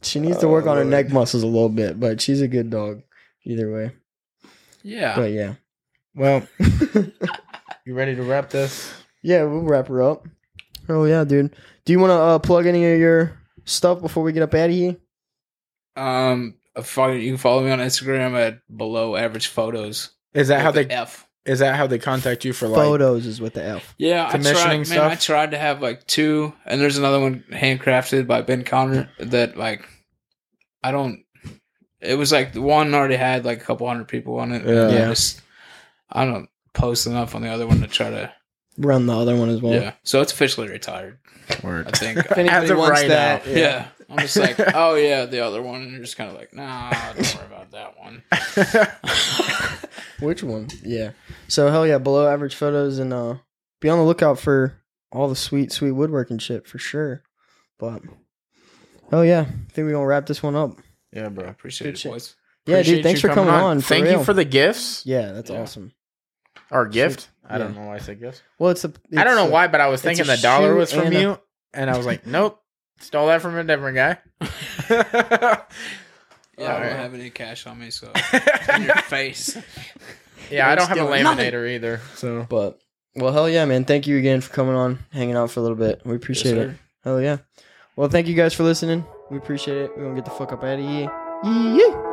She needs to work oh, on her neck muscles a little bit, but she's a good dog. Either way. yeah. But yeah. well, you ready to wrap this? Yeah, we'll wrap her up. Oh yeah, dude. Do you want to uh, plug any of your stuff before we get up out of here? Um, follow, you can follow me on Instagram at below average photos. Is that how they? the F? Is that how they contact you for like? Photos is with the F. Yeah, I tried. Commissioning Man, stuff? I tried to have like two, and there's another one handcrafted by Ben Conner that like I don't. It was like the one already had like a couple hundred people on it. Yeah. and I just I don't post enough on the other one to try to. Run the other one as well. yeah, so it's officially retired. Word. I think. If anybody As wants right that, now. yeah. I'm just like, oh yeah, the other one, and you're just kind of like, nah, don't worry about that one. Which one? Yeah. So hell yeah, below average photos and uh be on the lookout for all the sweet, sweet woodworking shit for sure. But hell yeah. I think we're gonna wrap this one up. yeah, bro. appreciate Good it, shit. boys. Yeah, Appreciate dude, thanks for coming on. for Thank real. you for the gifts. Yeah, that's Yeah. awesome. Our gift. I don't know why I said gifts. Well it's a I don't know a- why, but I was thinking the dollar was from and a- you, and I was like, nope, stole that from a different guy. Yeah, I don't have any cash on me, so in your face. yeah, I don't have a Stealing nothing. laminator either. So But well hell yeah, man. Thank you again for coming on, hanging out for a little bit. We appreciate Yes, it. sir. Hell yeah. Well thank you guys for listening. We appreciate it. We're gonna get the fuck up out of here. Yeah.